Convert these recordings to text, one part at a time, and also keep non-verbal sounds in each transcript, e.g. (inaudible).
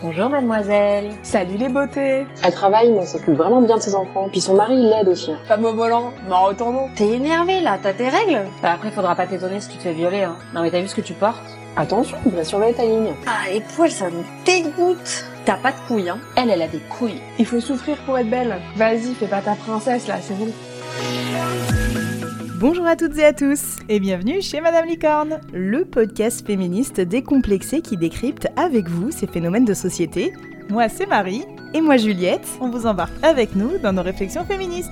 Bonjour mademoiselle. Salut les beautés. Elle travaille mais elle s'occupe vraiment bien de ses enfants. Puis son mari il l'aide aussi. hein. Femme au volant, mais en retournant. T'es énervée là, t'as tes règles Bah après faudra pas t'étonner si tu te fais violer hein. Non mais t'as vu ce que tu portes Attention, il va surveiller ta ligne. Ah les poils ça me dégoûte T'as pas de couilles hein Elle, elle a des couilles. Il faut souffrir pour être belle. Vas-y, fais pas ta princesse là, c'est bon. Bonjour à toutes et à tous et bienvenue chez Madame Licorne, le podcast féministe décomplexé qui décrypte avec vous ces phénomènes de société. Moi c'est Marie et moi Juliette, on vous embarque avec nous dans nos réflexions féministes.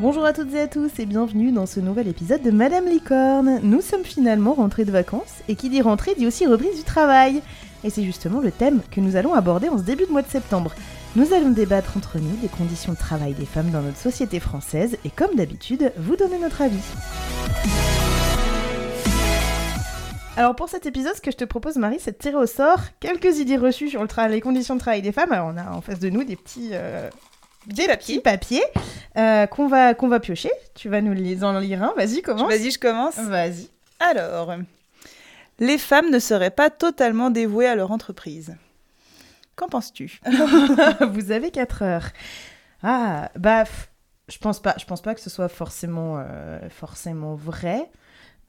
Bonjour à toutes et à tous et bienvenue dans ce nouvel épisode de Madame Licorne. Nous sommes finalement rentrés de vacances et qui dit rentrée dit aussi reprise du travail. Et c'est justement le thème que nous allons aborder en ce début de mois de septembre. Nous allons débattre entre nous des conditions de travail des femmes dans notre société française et comme d'habitude, vous donner notre avis. Alors pour cet épisode, ce que je te propose Marie, c'est de tirer au sort quelques idées reçues sur le les conditions de travail des femmes. Alors on a en face de nous des petits, euh, des papiers euh, qu'on va, qu'on va piocher. Tu vas nous les en lire un, vas-y commence. Vas-y, je commence. Vas-y. Alors, les femmes ne seraient pas totalement dévouées à leur entreprise. Qu'en penses-tu? (laughs) Vous avez 4 heures. Ah, bah, je pense pas, je pense pas que ce soit forcément, euh, forcément vrai.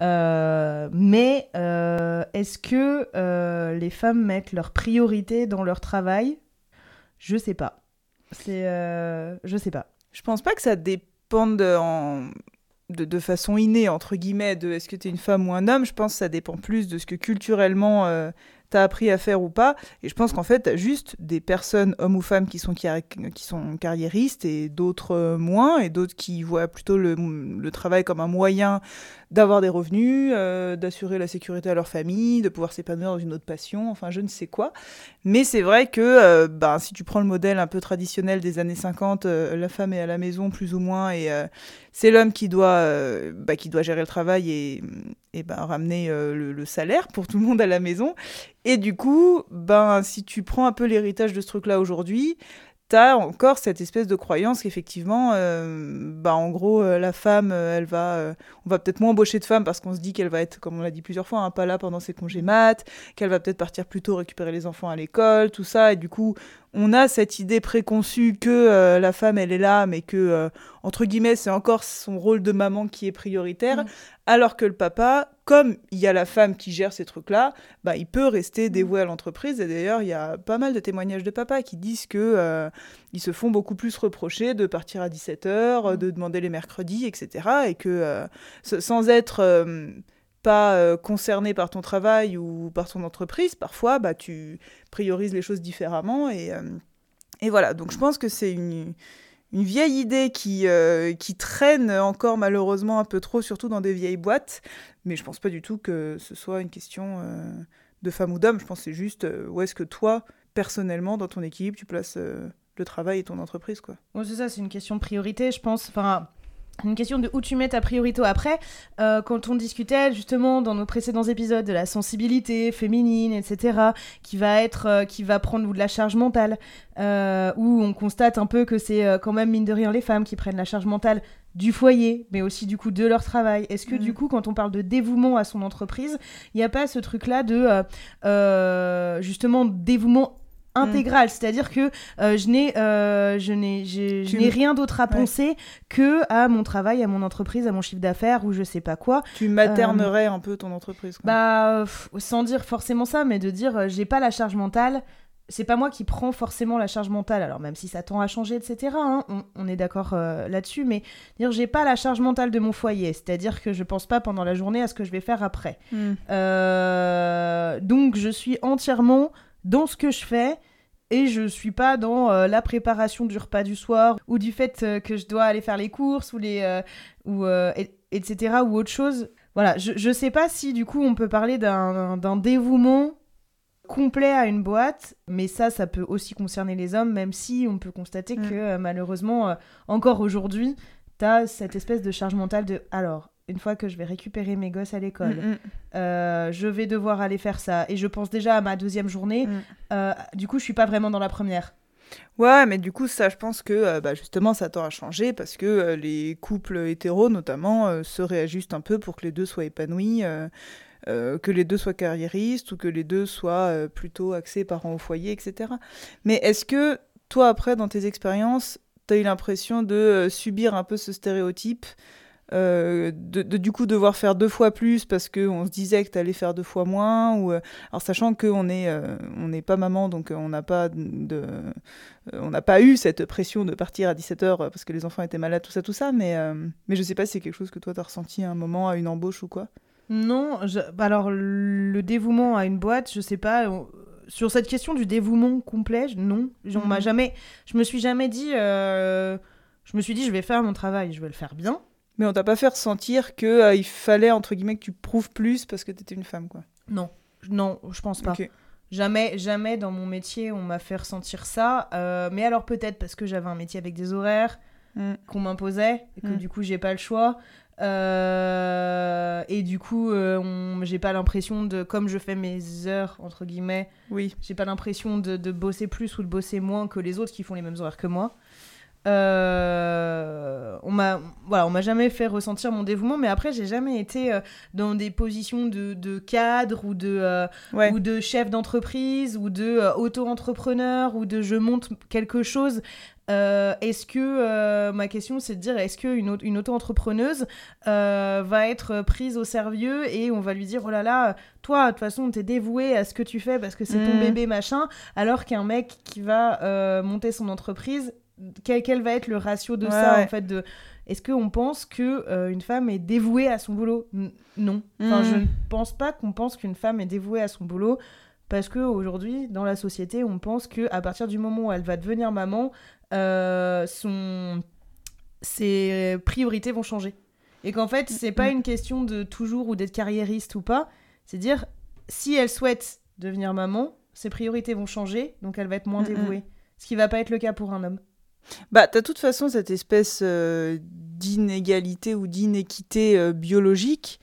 Euh, mais euh, est-ce que euh, les femmes mettent leurs priorités dans leur travail? Je sais pas. C'est, euh, je sais pas. Je pense pas que ça dépende de, en- de, de façon innée, entre guillemets, de est-ce que tu es une femme ou un homme. Je pense que ça dépend plus de ce que culturellement euh, t'as appris à faire ou pas. Et je pense qu'en fait, t'as juste des personnes, hommes ou femmes, qui sont, qui sont carriéristes et d'autres euh, moins, et d'autres qui voient plutôt le, le travail comme un moyen d'avoir des revenus, euh, d'assurer la sécurité à leur famille, de pouvoir s'épanouir dans une autre passion, enfin je ne sais quoi. Mais c'est vrai que euh, ben, si tu prends le modèle un peu traditionnel des années 50, euh, la femme est à la maison plus ou moins et euh, c'est l'homme qui doit bah, qui doit gérer le travail et, et ben, ramener le, le salaire pour tout le monde à la maison. Et du coup, ben si tu prends un peu l'héritage de ce truc-là aujourd'hui, T'as encore cette espèce de croyance qu'effectivement, euh, bah en gros, euh, la femme, euh, elle va, on va peut-être moins embaucher de femmes parce qu'on se dit qu'elle va être, comme on l'a dit plusieurs fois, hein, pas là pendant ses congés mat, qu'elle va peut-être partir plus tôt récupérer les enfants à l'école, tout ça, et du coup, on a cette idée préconçue que la femme, elle est là, mais que, entre guillemets, c'est encore son rôle de maman qui est prioritaire, Mm. alors que le papa, comme il y a la femme qui gère ces trucs-là, bah, il peut rester dévoué à l'entreprise. Et d'ailleurs, il y a pas mal de témoignages de papas qui disent que euh, ils se font beaucoup plus reprocher de partir à 17h, de demander les mercredis, etc. Et que euh, sans être euh, pas concerné par ton travail ou par ton entreprise, parfois, bah, tu priorises les choses différemment. Et, et voilà, donc je pense que c'est une, une vieille idée qui, euh, qui traîne encore malheureusement un peu trop, surtout dans des vieilles boîtes. Mais je pense pas du tout que ce soit une question euh, de femme ou d'homme. Je pense que c'est juste euh, où est-ce que toi, personnellement, dans ton équipe, tu places le travail et ton entreprise, quoi. C'est ça, c'est une question de priorité, je pense. Enfin, une question de où tu mets ta priorité. Après, euh, quand on discutait justement dans nos précédents épisodes de la sensibilité féminine, etc., qui va être, euh, qui va prendre de la charge mentale, euh, où on constate un peu que c'est quand même mine de rien les femmes qui prennent la charge mentale du foyer, mais aussi du coup de leur travail. Est-ce que du coup, quand on parle de dévouement à son entreprise, il n'y a pas ce truc-là de justement dévouement intégral, c'est-à-dire que euh, je n'ai euh, je n'ai je n'ai rien d'autre à Ouais. penser que à mon travail, à mon entreprise, à mon chiffre d'affaires ou je sais pas quoi. Tu maternerais un peu ton entreprise, quoi. Bah sans dire forcément ça, mais de dire euh, j'ai pas la charge mentale. C'est pas moi qui prends forcément la charge mentale, alors même si ça tend à changer, etc. hein, on, on est d'accord euh, là-dessus, mais dire j'ai pas la charge mentale de mon foyer, c'est-à-dire que je pense pas pendant la journée à ce que je vais faire après. Hmm. Euh, donc je suis entièrement dans ce que je fais et je suis pas dans euh, la préparation du repas du soir ou du fait euh, que je dois aller faire les courses ou les euh, ou et- etc ou autre chose. Voilà, je, je sais pas si du coup on peut parler d'un dévouement complet à une boîte, mais ça, ça peut aussi concerner les hommes, même si on peut constater Mm. que malheureusement, encore aujourd'hui, t'as cette espèce de charge mentale de alors, une fois que je vais récupérer mes gosses à l'école, Mm, mm. euh, je vais devoir aller faire ça. Et je pense déjà à ma deuxième journée. Mm. Euh, du coup, je suis pas vraiment dans la première. Ouais, mais du coup, ça, je pense que euh, bah, justement, ça tend à changer parce que euh, les couples hétéros, notamment, euh, se réajustent un peu pour que les deux soient épanouis. que les deux soient carriéristes ou que les deux soient plutôt axés parents au foyer, etc. Mais est-ce que toi, après, dans tes expériences, tu as eu l'impression de subir un peu ce stéréotype de, de, du coup devoir faire deux fois plus parce qu'on se disait que tu allais faire deux fois moins ou euh, alors sachant qu'on est euh, on n'est pas maman donc on n'a pas de on n'a pas eu cette pression de partir à 17h parce que les enfants étaient malades tout ça tout ça mais mais je sais pas si c'est quelque chose que toi tu as ressenti à un moment à une embauche ou quoi non je... Bah alors le dévouement à une boîte je sais pas on sur cette question du dévouement complet, non, on m'a jamais, je me suis jamais dit, euh, je me suis dit, je vais faire mon travail, je vais le faire bien. Mais on t'a pas fait ressentir que euh, il fallait entre guillemets que tu prouves plus parce que t'étais une femme, quoi? Non, non, je pense pas. Jamais, jamais dans mon métier on m'a fait ressentir ça. Euh, mais alors peut-être parce que j'avais un métier avec des horaires Mm. qu'on m'imposait et que Mm. du coup j'ai pas le choix. Euh, et du coup, euh, j'ai pas l'impression de, comme je fais mes heures entre guillemets, Oui. j'ai pas l'impression de, de bosser plus ou de bosser moins que les autres qui font les mêmes horaires que moi. Euh, on m'a voilà, on m'a jamais fait ressentir mon dévouement, mais après j'ai jamais été euh, dans des positions de, de cadre ou de euh, Ouais. ou de chef d'entreprise ou de auto-entrepreneur ou de je monte quelque chose. Est-ce que ma question c'est de dire est-ce qu'une auto- une auto-entrepreneuse va être prise au sérieux et on va lui dire oh là là toi de toute façon t'es dévoué à ce que tu fais parce que c'est ton Mhm. bébé machin alors qu'un mec qui va monter son entreprise quel, quel va être le ratio de Ouais, ça ouais. en fait de est-ce qu'on pense que euh, une femme est dévouée à son boulot? N- Non. Enfin, Mhm. je ne pense pas qu'on pense qu'une femme est dévouée à son boulot parce que aujourd'hui, dans la société, on pense que à partir du moment où elle va devenir maman, euh, son ses priorités vont changer et qu'en fait, c'est pas Mhm. une question de toujours ou d'être carriériste ou pas. C'est dire si elle souhaite devenir maman, ses priorités vont changer, donc elle va être moins dévouée. Ce qui va pas être le cas pour un homme. Bah, t'as de toute façon cette espèce euh, d'inégalité ou d'inéquité euh, biologique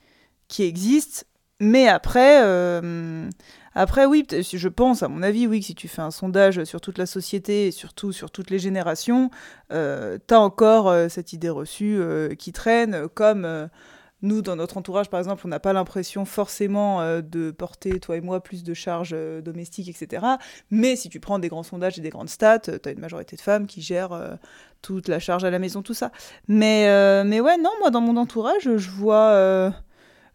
qui existe. Mais après, euh, après oui, je pense, à mon avis, oui, que si tu fais un sondage sur toute la société et surtout sur toutes les générations, t'as encore cette idée reçue qui traîne, comme nous, dans notre entourage, par exemple, on n'a pas l'impression forcément euh, de porter, toi et moi, plus de charges euh, domestiques, etc. Mais si tu prends des grands sondages et des grandes stats, tu as une majorité de femmes qui gèrent euh, toute la charge à la maison, tout ça. Mais, euh, mais ouais, non, moi, dans mon entourage, je vois, euh,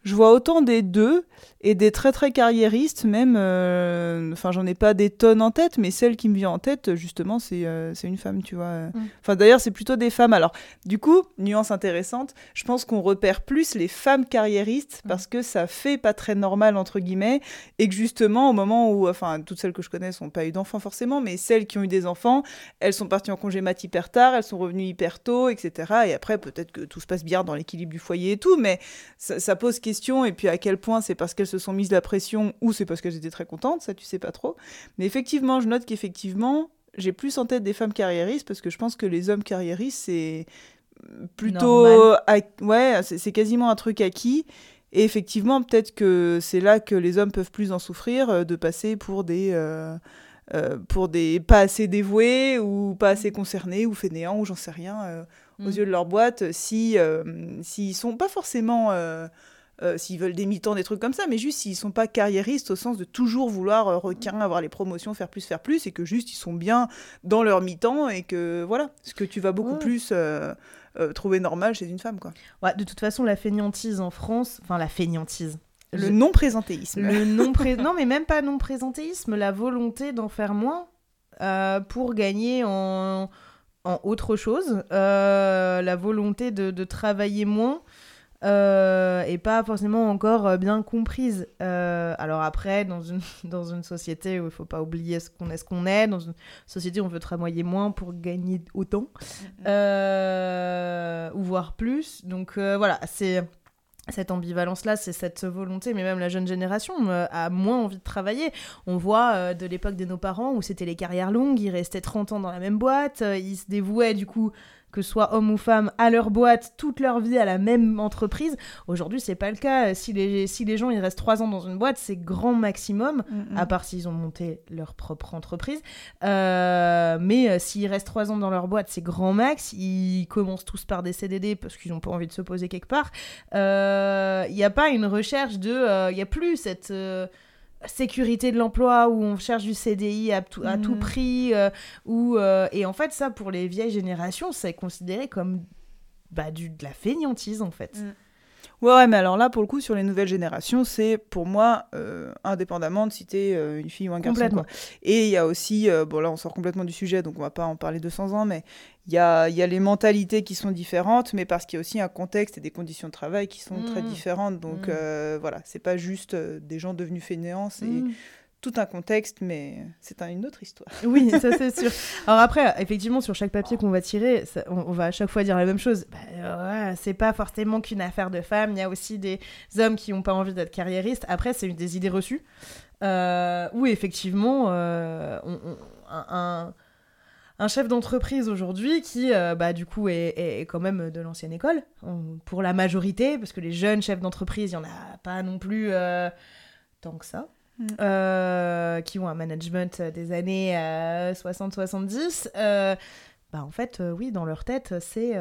je vois autant des deux et des très très carriéristes, même. euh, Enfin, j'en ai pas des tonnes en tête, mais celle qui me vient en tête, justement, c'est euh, une femme, tu vois. Mm. Enfin, d'ailleurs, c'est plutôt des femmes. Alors, du coup, nuance intéressante, je pense qu'on repère plus les femmes carriéristes Mm. parce que ça fait pas très normal, entre guillemets, et que justement, au moment où, enfin, toutes celles que je connais n'ont pas eu d'enfants forcément, mais celles qui ont eu des enfants, elles sont parties en congé mat hyper tard, elles sont revenues hyper tôt, etc. Et après, peut-être que tout se passe bien dans l'équilibre du foyer et tout, mais ça, ça pose question. Et puis, à quel point c'est parce qu'elles se sont mises la pression ou c'est parce qu'elles étaient très contentes, ça, tu sais pas trop. Mais effectivement, je note qu'effectivement, j'ai plus en tête des femmes carriéristes parce que je pense que les hommes carriéristes, c'est plutôt. Ouais, c'est quasiment un truc acquis. Et effectivement, peut-être que c'est là que les hommes peuvent plus en souffrir, euh, de passer pour des. euh, euh, pour des pas assez dévoués ou pas assez concernés ou fainéants ou j'en sais rien euh, aux Mm. yeux de leur boîte si euh, s'ils sont pas forcément euh, s'ils veulent des mi-temps, des trucs comme ça, mais juste s'ils sont pas carriéristes au sens de toujours vouloir euh, requin, avoir les promotions, faire plus, faire plus, et que juste ils sont bien dans leur mi-temps et que voilà, ce que tu vas beaucoup Ouais. plus euh, euh, trouver normal chez une femme, quoi. Ouais, de toute façon, la fainéantise en France, enfin la fainéantise. Le non-présentéisme. Le non pré- (laughs) non mais même pas non présentéisme, la volonté d'en faire moins pour gagner en, en autre chose, la volonté de, de travailler moins euh, et pas forcément encore euh, bien comprise. Euh, alors après, dans une, (laughs) dans une société où il faut pas oublier ce qu'on est, ce qu'on est, dans une société où on veut travailler moins pour gagner autant, euh, ou voire plus. Donc voilà, c'est cette ambivalence-là, c'est cette volonté, mais même la jeune génération euh, a moins envie de travailler. On voit euh, de l'époque de nos parents où c'était les carrières longues, ils restaient 30 ans dans la même boîte, euh, ils se dévouaient du coup que ce soit homme ou femme, à leur boîte toute leur vie à la même entreprise. Aujourd'hui, c'est pas le cas. Si les, si les gens ils restent trois ans dans une boîte, c'est grand maximum, Mm, mm. à part s'ils ont monté leur propre entreprise. Euh, mais euh, s'ils restent trois ans dans leur boîte, c'est grand max. Ils commencent tous par des CDD parce qu'ils n'ont pas envie de se poser quelque part. Euh, Il n'y a pas une recherche de. euh, Il n'y a plus cette. Sécurité de l'emploi où on cherche du CDI à tout, à tout Mhm. prix euh, où, euh, et en fait ça pour les vieilles générations c'est considéré comme bah, du, de la fainéantise en fait Mm. Ouais, ouais, mais alors là, pour le coup, sur les nouvelles générations, c'est pour moi, euh, indépendamment de si t'es euh, une fille ou un garçon. Complètement. quoi. Et il y a aussi, euh, bon là, on sort complètement du sujet, donc on va pas en parler 200 ans, mais il y a, y a les mentalités qui sont différentes, mais parce qu'il y a aussi un contexte et des conditions de travail qui sont très Mhm. différentes. Donc Mhm. euh, voilà, c'est pas juste euh, des gens devenus fainéants, c'est Mm. tout un contexte, mais c'est un- une autre histoire. (laughs) Oui, ça c'est sûr. Alors après, effectivement, sur chaque papier qu'on va tirer, ça- on, on va à chaque fois dire la même chose. Bah, euh, c'est pas forcément qu'une affaire de femmes. Il y a aussi des hommes qui n'ont pas envie d'être carriéristes. Après, c'est une des idées reçues. Euh, où effectivement, euh, on- on- un, un- un chef d'entreprise aujourd'hui qui, euh, bah, du coup, est, est quand même de l'ancienne école, on- pour la majorité, parce que les jeunes chefs d'entreprise, il n'y en a pas non plus euh, tant que ça. Mm. Euh, qui ont un management des années 60-70, euh, bah en fait, oui, dans leur tête, c'est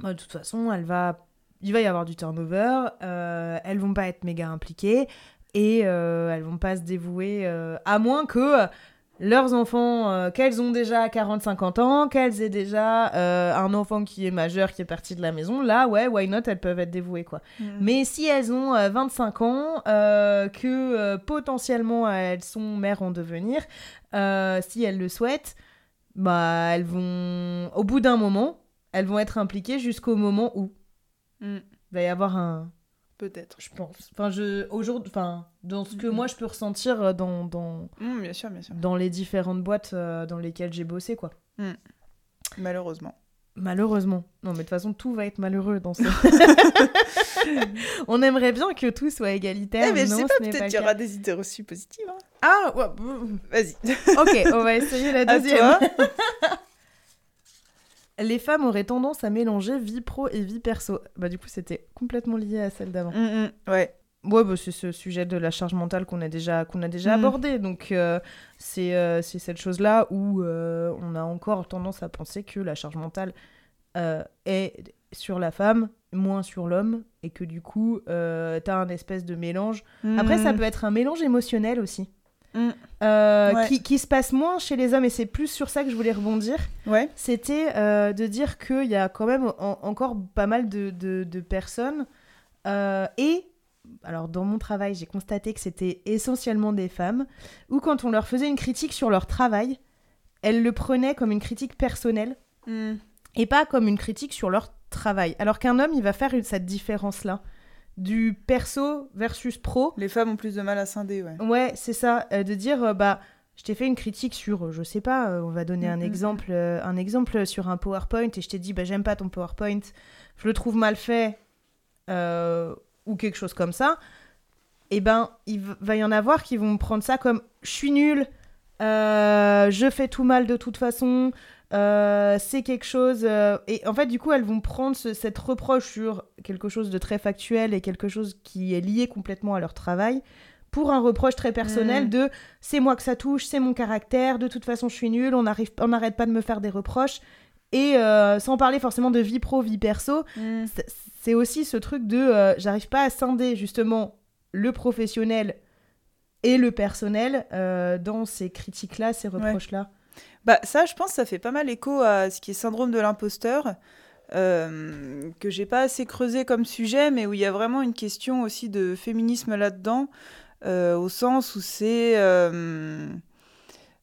bah, de toute façon, elle va, il va y avoir du turnover, elles vont pas être méga impliquées et elles vont pas se dévouer, à moins que leurs enfants, euh, qu'elles ont déjà 40-50 ans, qu'elles aient déjà euh, un enfant qui est majeur, qui est parti de la maison, là, ouais, why not, elles peuvent être dévouées, quoi. Mais si elles ont euh, 25 ans, euh, que potentiellement elles sont mères en devenir, si elles le souhaitent, bah elles vont, au bout d'un moment, elles vont être impliquées jusqu'au moment où Mm. il va y avoir un, Peut-être. je pense, enfin je, aujourd'hui, enfin dans ce que moi je peux ressentir euh, dans dans, Mm, bien sûr, bien sûr. dans les différentes boîtes euh, dans lesquelles j'ai bossé quoi. Malheureusement. Malheureusement. Non, mais de toute façon, tout va être malheureux dans ce. (laughs) On aimerait bien que tout soit égalitaire. Eh, mais je non, sais ce pas, peut-être qu'il y aura des idées reçues positives. hein. Ah, ouais, mm, Vas-y. ok, on va essayer la (laughs) À deuxième. toi. (laughs) Les femmes auraient tendance à mélanger vie pro et vie perso. Bah, du coup, c'était complètement lié à celle d'avant. Mm, mm, ouais. Ouais, bah, c'est ce sujet de la charge mentale qu'on a déjà, qu'on a déjà Mm. abordé. Donc, euh, c'est euh, c'est cette chose-là où euh, on a encore tendance à penser que la charge mentale euh, est sur la femme, moins sur l'homme, et que du coup, t'as un espèce de mélange. Après, ça Mm. peut être un mélange émotionnel aussi. Euh, Ouais. qui, qui se passe moins chez les hommes, et c'est plus sur ça que je voulais rebondir Ouais. c'était euh, de dire qu'il y a quand même en- encore pas mal de, de- de personnes. euh, et, alors dans mon travail, j'ai constaté que c'était essentiellement des femmes, où quand on leur faisait une critique sur leur travail, elles le prenaient comme une critique personnelle Mm. et pas comme une critique sur leur travail. Alors qu'un homme, il va faire une- cette différence-là. Du perso versus pro. Les femmes ont plus de mal à scinder, ouais. Ouais, c'est ça, euh, de dire, euh, bah, je t'ai fait une critique sur, euh, je sais pas, euh, on va donner un Mhm. exemple, euh, un exemple sur un PowerPoint et je t'ai dit, bah, j'aime pas ton PowerPoint, je le trouve mal fait, ou quelque chose comme ça. Et ben, il va y en avoir qui vont prendre ça comme, je suis nul, je fais tout mal de toute façon, euh, c'est quelque chose. euh, Et en fait, du coup, elles vont prendre ce- cette reproche sur quelque chose de très factuel et quelque chose qui est lié complètement à leur travail pour un reproche très personnel Mm. de c'est moi que ça touche, c'est mon caractère, de toute façon je suis nulle, on on n'arrête pas de me faire des reproches. Et euh, sans parler forcément de vie pro, vie perso, Mm. c'est- aussi ce truc de j'arrive pas à scinder justement le professionnel et le personnel dans ces critiques-là, ces reproches-là. Bah ça, je pense, ça fait pas mal écho à ce qui est syndrome de l'imposteur, euh, que j'ai pas assez creusé comme sujet, mais où il y a vraiment une question aussi de féminisme là-dedans, euh, au sens où c'est...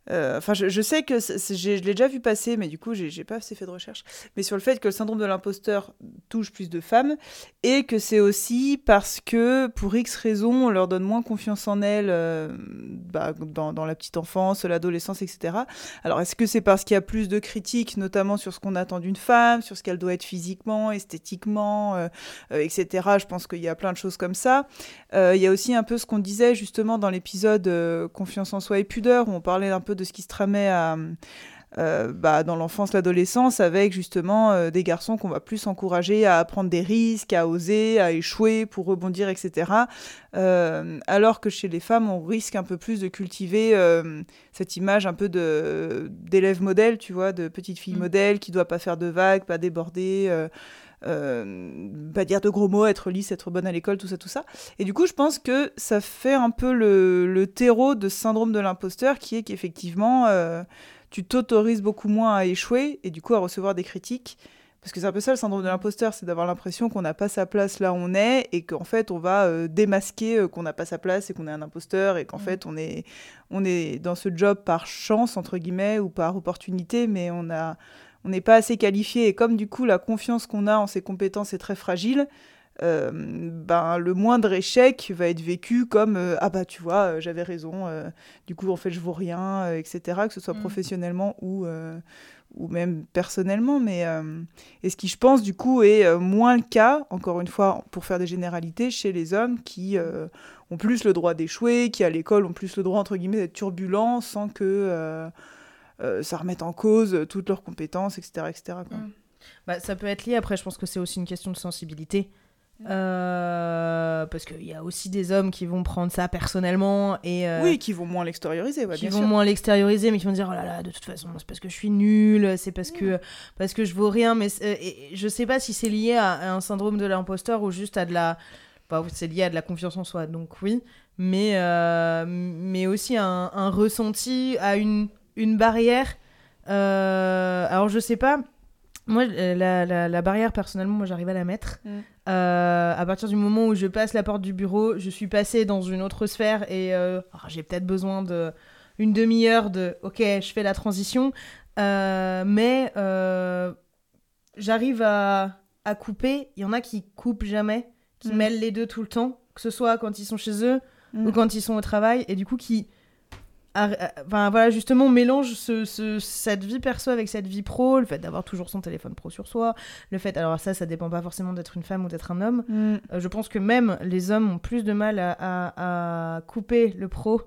euh, Enfin, je, sais que je l'ai déjà vu passer, mais du coup, j'ai pas assez fait de recherche. Mais sur le fait que le syndrome de l'imposteur touche plus de femmes, et que c'est aussi parce que, pour X raisons, on leur donne moins confiance en elles euh, bah, dans, la petite enfance, l'adolescence, etc. Alors, est-ce que c'est parce qu'il y a plus de critiques, notamment sur ce qu'on attend d'une femme, sur ce qu'elle doit être physiquement, esthétiquement, euh, etc. Je pense qu'il y a plein de choses comme ça. Il y a aussi un peu ce qu'on disait justement dans l'épisode Confiance en soi et pudeur, où on parlait un peu de ce qui se tramait à, euh, bah, dans l'enfance, l'adolescence, avec justement euh, des garçons qu'on va plus encourager à prendre des risques, à oser, à échouer pour rebondir, etc. Euh, alors que chez les femmes, on risque un peu plus de cultiver cette image un peu d'élève modèle, tu vois, de petite fille Mm. modèle qui doit pas faire de vagues, pas déborder. Euh, pas dire de gros mots, être lisse, être bonne à l'école, tout ça, tout ça. Et du coup, je pense que ça fait un peu le, le terreau de syndrome de l'imposteur qui est qu'effectivement, euh, tu t'autorises beaucoup moins à échouer et du coup à recevoir des critiques. Parce que c'est un peu ça le syndrome de l'imposteur, c'est d'avoir l'impression qu'on n'a pas sa place là où on est et qu'en fait on va euh, démasquer euh, qu'on n'a pas sa place et qu'on est un imposteur et qu'en Mm. fait on est, on est dans ce job par chance, entre guillemets, ou par opportunité, mais on a on n'est pas assez qualifié et comme du coup la confiance qu'on a en ses compétences est très fragile, euh, ben le moindre échec va être vécu comme euh, ah bah tu vois euh, j'avais raison, du coup en fait je vaux rien, etc. Que ce soit Mm. professionnellement ou ou même personnellement, mais et ce qui je pense du coup est moins le cas encore une fois pour faire des généralités chez les hommes qui ont plus le droit d'échouer, qui à l'école ont plus le droit entre guillemets d'être turbulents sans que ça remette en cause euh, toutes leurs compétences, etc. etc. quoi. Mm. Bah, ça peut être lié, après je pense que c'est aussi une question de sensibilité. Euh, parce qu'il y a aussi des hommes qui vont prendre ça personnellement et euh, Oui, qui vont moins l'extérioriser, ouais, qui bien vont sûr. moins l'extérioriser mais qui vont dire oh là là de toute façon c'est parce que je suis nulle c'est parce que parce que je vaux rien mais euh, et- et je sais pas si c'est lié à, à un syndrome de l'imposteur ou juste à de la bah, c'est lié à de la confiance en soi donc oui mais euh, mais aussi à un, un ressenti à une une barrière Euh, alors je sais pas moi euh, la, la, la barrière personnellement moi j'arrive à la mettre Mm. Euh, à partir du moment où je passe la porte du bureau je suis passée dans une autre sphère et euh, j'ai peut-être besoin de une demi-heure de ok je fais la transition mais j'arrive à, à couper il y en a qui coupent jamais qui Mm. mêlent les deux tout le temps que ce soit quand ils sont chez eux Mm. ou quand ils sont au travail et du coup qui enfin voilà justement mélange ce, ce- cette vie perso avec cette vie pro le fait d'avoir toujours son téléphone pro sur soi le fait alors ça ça dépend pas forcément d'être une femme ou d'être un homme Mm. euh, je pense que même les hommes ont plus de mal à, à- à couper le pro.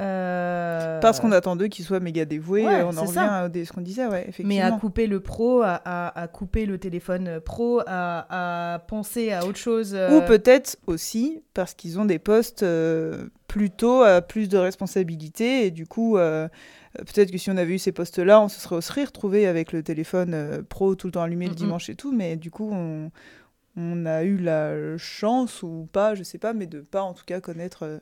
Euh, Parce qu'on attend d'eux qu'ils soient méga dévoués, Ouais, euh, on en revient ça. à ce qu'on disait, ouais, effectivement. Mais à couper le pro, à, à- à couper le téléphone pro, à, à penser à autre chose. euh, Ou peut-être aussi parce qu'ils ont des postes euh, plutôt à plus de responsabilités et du coup, peut-être que si on avait eu ces postes-là, on se serait aussi retrouvé avec le téléphone pro tout le temps allumé le dimanche et tout, mais du coup, on, on a eu la chance ou pas, je sais pas, mais de pas en tout cas connaître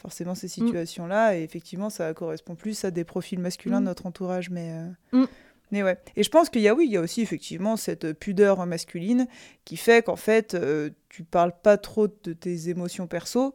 forcément ces situations-là et effectivement, ça correspond plus à des profils masculins Mm. de notre entourage, mais. euh, Mm. Mais ouais. Et je pense qu'il y a, oui, il y a aussi effectivement cette pudeur masculine qui fait qu'en fait, euh, tu parles pas trop de tes émotions perso.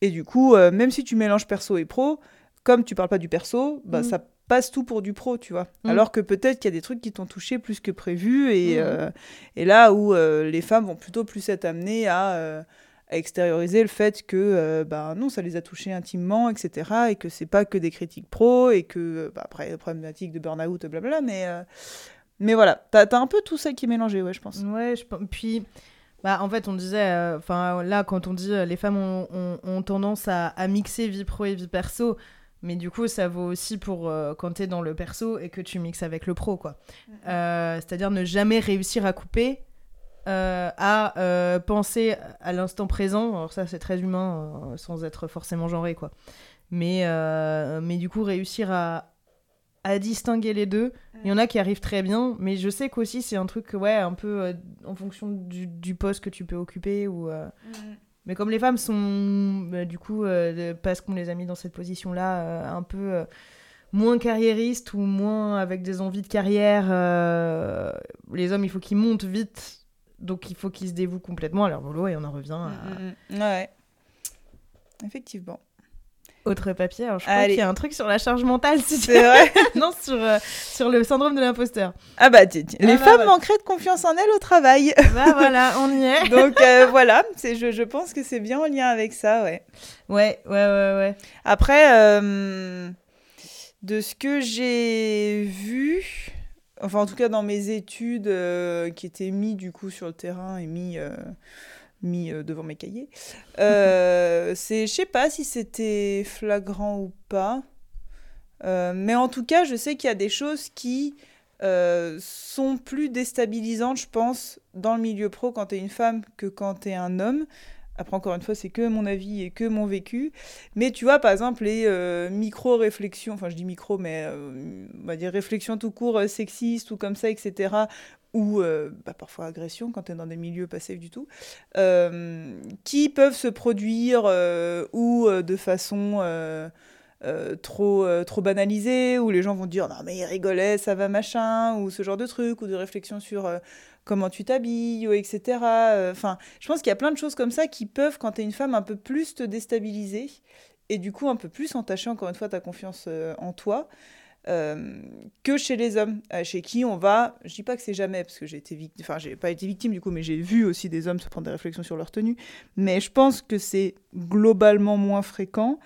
Et du coup, euh, même si tu mélanges perso et pro, comme tu parles pas du perso, bah, Mm. ça passe tout pour du pro, tu vois. Mm. Alors que peut-être qu'il y a des trucs qui t'ont touché plus que prévu. Et, Mm. euh, et là où les femmes vont plutôt plus être amenées à, à extérioriser le fait que euh, bah, non, ça les a touchés intimement, etc. Et que c'est pas que des critiques pro. Et que, euh, bah, après, problématique de burn-out, blablabla. Mais, euh, mais voilà, t'as as un peu tout ça qui est mélangé, ouais, je pense. Ouais, je pense. Puis, bah, en fait, on disait, enfin là, quand on dit euh, les femmes ont, ont- ont tendance à, à mixer vie pro et vie perso, mais du coup, ça vaut aussi pour euh, quand t'es dans le perso et que tu mixes avec le pro, quoi. Euh, C'est-à-dire ne jamais réussir à couper, euh, à euh, penser à l'instant présent. Alors ça, c'est très humain, euh, sans être forcément genré, quoi. Mais, mais du coup, réussir à, à distinguer les deux. Il y en a qui arrivent très bien, mais je sais qu'aussi c'est un truc, ouais, un peu en fonction du, du poste que tu peux occuper. Ou, euh, Mais comme les femmes sont, bah, du coup, parce qu'on les a mis dans cette position-là, un peu moins carriéristes ou moins avec des envies de carrière, euh, les hommes, il faut qu'ils montent vite. Donc il faut qu'ils se dévouent complètement à leur boulot et on en revient à Mm, mm, Ouais. Effectivement. autre papier. Alors je crois qu'il y a un truc sur la charge mentale, si C'est vrai. (laughs) non, sur, euh, sur le syndrome de l'imposteur. Ah bah, tiens, tiens. Ah les bah, femmes manqueraient de confiance en elles au travail. bah (laughs) voilà, on y est. Donc euh, voilà, c'est, je, je pense que c'est bien en lien avec ça, ouais. Ouais, ouais, ouais, ouais. Après, euh, de ce que j'ai vu, enfin en tout cas dans mes études euh, qui étaient mis du coup sur le terrain et mis, euh, mis euh, devant mes cahiers, (laughs) c'est, je sais pas si c'était flagrant ou pas. Mais en tout cas, je sais qu'il y a des choses qui sont plus déstabilisantes, je pense, dans le milieu pro quand tu es une femme que quand tu es un homme. Après, encore une fois, c'est que mon avis et que mon vécu. Mais tu vois, par exemple, les euh, micro-réflexions, enfin, je dis micro, mais euh, on va dire réflexions tout court euh, sexistes ou comme ça, etc. Ou bah, parfois agression quand tu es dans des milieux pas safe du tout, qui peuvent se produire ou de façon trop, euh, trop banalisée, où les gens vont dire non mais il rigolait, ça va machin, ou ce genre de truc, ou de réflexion sur comment tu t'habilles, etc. Euh, Enfin, je pense qu'il y a plein de choses comme ça qui peuvent, quand tu es une femme, un peu plus te déstabiliser, et du coup un peu plus entacher encore une fois ta confiance euh, en toi. euh, que chez les hommes, chez qui on va, je dis pas que c'est jamais, parce que j'ai été victime, enfin j'ai pas été victime du coup, mais j'ai vu aussi des hommes se prendre des réflexions sur leur tenue, mais je pense que c'est globalement moins fréquent,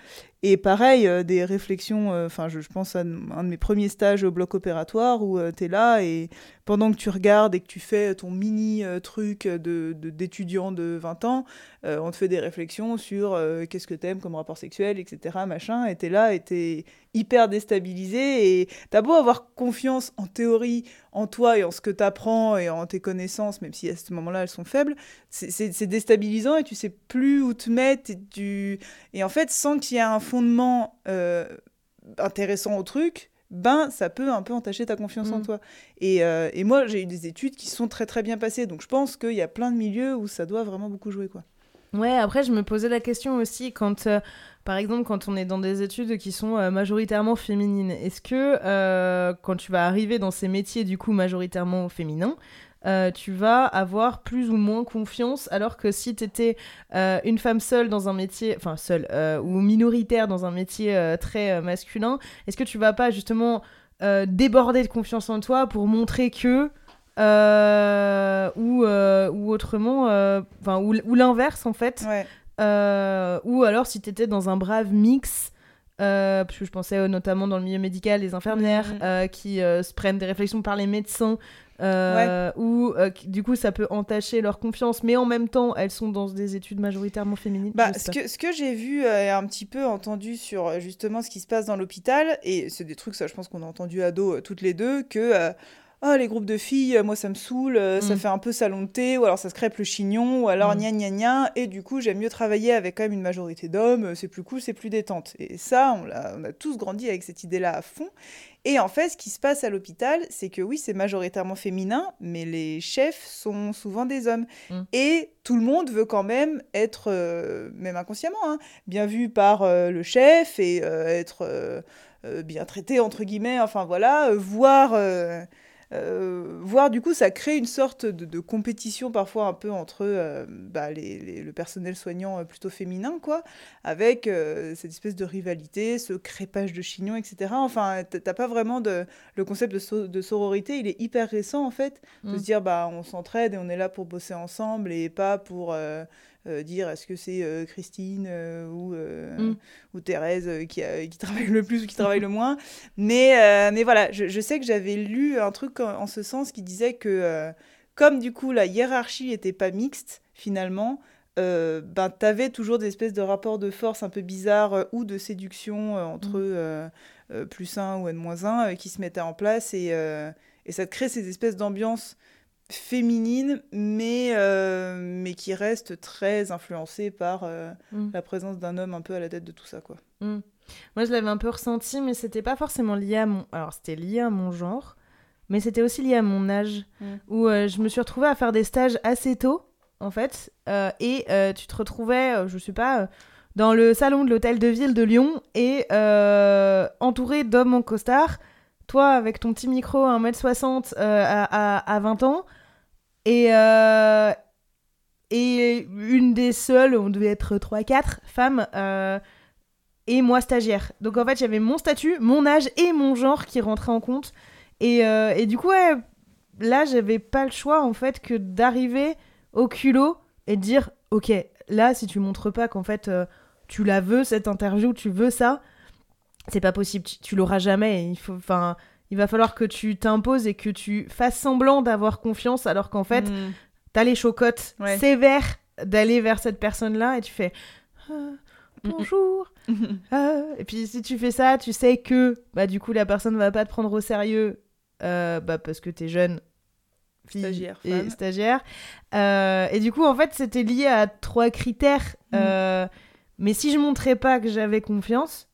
et pareil, euh, des réflexions, euh, enfin je, pense à un de mes premiers stages au bloc opératoire où tu es là et pendant que tu regardes et que tu fais ton mini euh, truc de, de- d'étudiant de 20 ans, euh, on te fait des réflexions sur euh, qu'est-ce que t'aimes comme rapport sexuel, etc. Machin, et t'es là et t'es hyper déstabilisé et t'as beau avoir confiance en théorie en toi et en ce que t'apprends et en tes connaissances, même si à ce moment-là elles sont faibles, c'est déstabilisant et tu sais plus où te mettre et, tu... et en fait sans qu'il y ait un fondement euh, intéressant au truc, ben ça peut un peu entacher ta confiance en Mm. toi. Et, euh, et moi j'ai eu des études qui sont très très bien passées, donc je pense qu'il y a plein de milieux où ça doit vraiment beaucoup jouer quoi. Ouais, après, je me posais la question aussi quand, euh, par exemple, quand on est dans des études qui sont euh, majoritairement féminines, est-ce que euh, quand tu vas arriver dans ces métiers, du coup, majoritairement féminins, euh, tu vas avoir plus ou moins confiance, alors que si tu étais une femme seule dans un métier, enfin seule, ou minoritaire dans un métier très masculin, est-ce que tu vas pas justement déborder de confiance en toi pour montrer que ou, autrement, ou, l'inverse en fait. Euh, ou alors si t'étais dans un brave mix, euh, parce que je pensais euh, notamment dans le milieu médical, les infirmières Mhm. euh, qui euh, se prennent des réflexions par les médecins, ou euh, qui- du coup ça peut entacher leur confiance, mais en même temps elles sont dans des études majoritairement féminines. Bah, ce que, ce que j'ai vu et un petit peu entendu sur justement ce qui se passe dans l'hôpital, et c'est des trucs, ça je pense qu'on a entendu à dos toutes les deux, que Ah, les groupes de filles, euh, moi ça me saoule, euh, ça Mm. fait un peu salon de thé, ou alors ça se crêpe le chignon, ou alors Mm. gna gna gna, et du coup j'aime mieux travailler avec quand même une majorité d'hommes, euh, c'est plus cool, c'est plus détente. Et ça, on, a tous grandi avec cette idée-là à fond. Et en fait, ce qui se passe à l'hôpital, c'est que oui, c'est majoritairement féminin, mais les chefs sont souvent des hommes. Mm. Et tout le monde veut quand même être, euh, même inconsciemment, hein, bien vu par euh, le chef et euh, être bien traité, entre guillemets, enfin voilà, voir, euh, euh, voir du coup, ça crée une sorte de, de compétition parfois un peu entre euh, bah, les, les- le personnel soignant euh, plutôt féminin, quoi, avec cette espèce de rivalité, ce crépage de chignon, etc. Enfin, t'as pas vraiment de... Le concept de, so- de sororité, il est hyper récent, en fait, de Mm. se dire, bah, on s'entraide et on est là pour bosser ensemble et pas pour... euh, dire est-ce que c'est euh, Christine euh, ou, Mm. ou Thérèse qui, a- qui travaille le plus ou qui travaille le moins. Mais, mais voilà, je, je sais que j'avais lu un truc en, en ce sens qui disait que comme du coup la hiérarchie était pas mixte finalement, euh, ben t'avais toujours des espèces de rapports de force un peu bizarres euh, ou de séduction euh, entre Mm. plus 1 ou n-1 euh, qui se mettaient en place et, et ça te crée ces espèces d'ambiance féminine mais, euh, mais qui reste très influencée par euh, Mm. la présence d'un homme un peu à la tête de tout ça quoi. Mm. Moi, je l'avais un peu ressenti, mais c'était pas forcément lié à mon. Alors, c'était lié à mon genre, mais c'était aussi lié à mon âge, Mm. où euh, je me suis retrouvée à faire des stages assez tôt, en fait, et tu te retrouvais, je sais pas, dans le salon de l'hôtel de ville de Lyon, et euh, entouré d'hommes en costard, toi avec ton petit micro à 1m60 euh, à, à, à 20 ans, et. euh, et une des seules, on devait être 3-4 femmes, euh, et moi stagiaire. Donc en fait, j'avais mon statut, mon âge et mon genre qui rentraient en compte. Et, et du coup, là, j'avais pas le choix en fait que d'arriver au culot et de dire Ok, là, si tu montres pas qu'en fait tu la veux, cette interview, tu veux ça, c'est pas possible, tu, tu l'auras jamais. Il, faut, enfin, il va falloir que tu t'imposes et que tu fasses semblant d'avoir confiance alors qu'en fait, Mm. t'as les chocottes Ouais. sévères d'aller vers cette personne-là et tu fais. Ah, bonjour. (laughs) Ah. et puis si tu fais ça, tu sais que bah du coup la personne va pas te prendre au sérieux euh, bah, parce que t'es jeune. fille Stagiaire, et femme. stagiaire. Euh, et du coup, en fait, c'était lié à trois critères. Mm. Euh, mais si je montrais pas que j'avais confiance.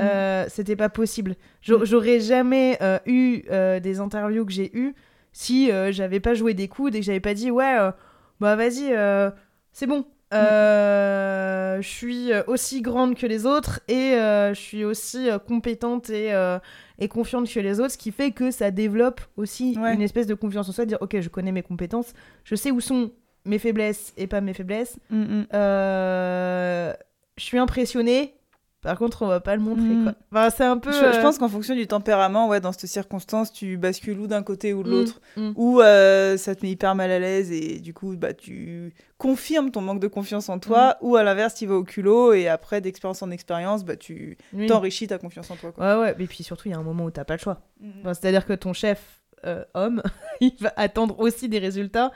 Euh, c'était pas possible. Mm. J'aurais jamais euh, eu euh, des interviews que j'ai eues si j'avais pas joué des coudes et que j'avais pas dit ouais, bah vas-y, c'est bon. Euh, Je suis aussi grande que les autres et je suis aussi compétente et, et confiante que les autres, ce qui fait que ça développe aussi Ouais. une espèce de confiance en soi, de dire ok, je connais mes compétences, je sais où sont mes faiblesses et pas mes faiblesses. Mm, mm. Je suis impressionnée. Par contre, on va pas le montrer. Mm. Quoi. Enfin, c'est un peu. Je, je euh, pense qu'en fonction du tempérament, ouais, dans cette circonstance, tu bascules ou d'un côté ou de mm, l'autre. mm. Ou euh, ça te met hyper mal à l'aise et du coup, bah, tu confirmes ton manque de confiance en toi. Ou à l'inverse, tu vas au culot et après, d'expérience en expérience, bah, tu Oui. t'enrichis ta confiance en toi. Quoi. Ouais, ouais. Et puis surtout, il y a un moment où t'as pas le choix. Enfin, C'est-à-dire que ton chef, euh, homme, (laughs) il va attendre aussi des résultats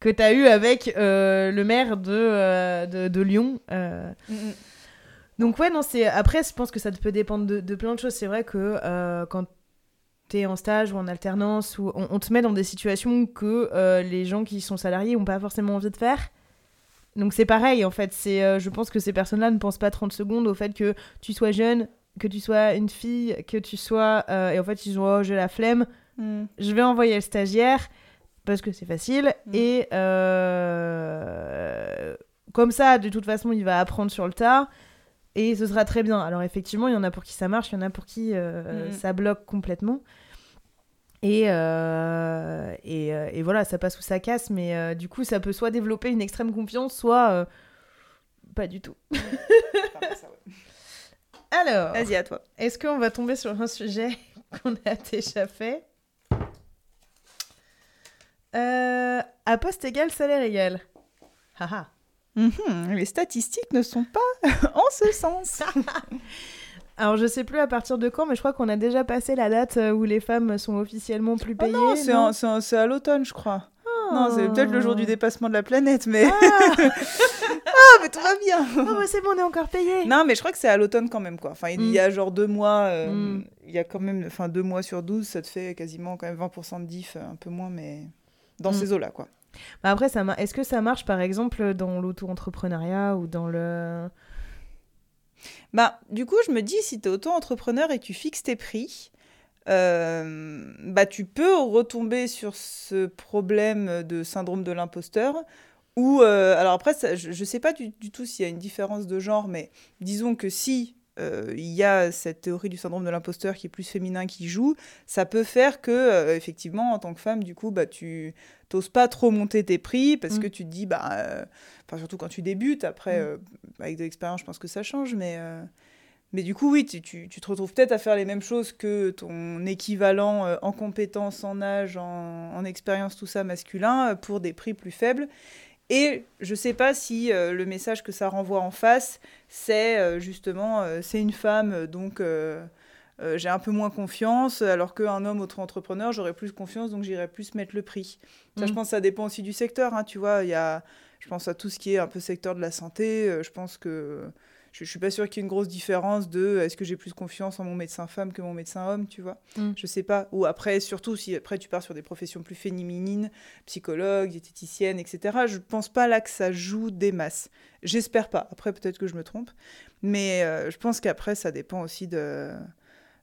que t'as eu avec euh, le maire de, de, de Lyon. Donc, ouais, non, c'est. Après, je pense que ça peut dépendre de, de plein de choses. C'est vrai que euh, quand t'es en stage ou en alternance, ou on, on te met dans des situations que euh, les gens qui sont salariés ont pas forcément envie de faire. Donc c'est pareil en fait, c'est euh, je pense que ces personnes-là ne pensent pas 30 secondes au fait que tu sois jeune, que tu sois une fille, que tu sois euh, et en fait ils ont oh j'ai la flemme, Mm. je vais envoyer le stagiaire parce que c'est facile Mm. et comme ça de toute façon il va apprendre sur le tas et ce sera très bien. Alors effectivement il y en a pour qui ça marche, il y en a pour qui euh, Mm. ça bloque complètement. Et, euh, et, euh, et voilà, ça passe ou ça casse, mais euh, du coup, ça peut soit développer une extrême confiance, soit pas du tout. (laughs) Alors, Vas-y, à toi. est-ce qu'on va tomber sur un sujet (laughs) qu'on a déjà fait? À poste égal, salaire égal. Haha. Mhm, Les statistiques ne sont pas (laughs) en ce sens. (laughs) Alors, je sais plus à partir de quand, mais je crois qu'on a déjà passé la date euh, où les femmes sont officiellement plus Oh payées. non, c'est non à l'automne, je crois. Non, c'est Oh. peut-être le jour du dépassement de la planète, mais. Ah, (laughs) Ah, mais tout va bien oh, ouais, c'est bon, on est encore payé. Non, mais je crois que c'est à l'automne quand même, quoi. Enfin, il Mm. y a genre deux mois, euh, Mm. il y a quand même, enfin, deux mois sur 12, ça te fait quasiment quand même 20% de diff, euh, un peu moins, mais dans Mm. ces eaux-là, quoi. Bah après, ça est-ce que ça marche par exemple dans l'auto-entrepreneuriat ou dans le. Bah, du coup, je me dis, si tu es auto-entrepreneur et tu fixes tes prix, euh, bah, tu peux retomber sur ce problème de syndrome de l'imposteur. Ou, euh, alors après, je ne sais pas du, tout s'il y a une différence de genre, mais disons que si il y a cette théorie du syndrome de l'imposteur qui est plus féminin qui joue, ça peut faire que, euh, effectivement, en tant que femme, du coup, bah, tu t'oses pas trop monter tes prix parce Mm. que tu te dis, bah, euh, enfin, surtout quand tu débutes, après, Mm. euh, avec de l'expérience, je pense que ça change, mais, euh, mais du coup, oui, tu, tu- tu te retrouves peut-être à faire les mêmes choses que ton équivalent euh, en compétences, en âge, en, en expérience, tout ça masculin, euh, pour des prix plus faibles. Et je sais pas si euh, le message que ça renvoie en face, c'est euh, justement, euh, c'est une femme, donc j'ai un peu moins confiance, alors qu'un homme auto-entrepreneur, j'aurais plus confiance, donc j'irais plus mettre le prix. Ça, je Mm. pense que ça dépend aussi du secteur, hein, tu vois, il y a, je pense à tout ce qui est un peu secteur de la santé, je pense que je, je suis pas sûre qu'il y ait une grosse différence de est-ce que j'ai plus confiance en mon médecin femme que mon médecin homme, tu vois. Mm. Je sais pas. Ou après, surtout si après tu pars sur des professions plus féminines, psychologue, diététicienne, etc. Je pense pas là que ça joue des masses. J'espère pas. Après, peut-être que je me trompe. Mais euh, je pense qu'après, ça dépend aussi de,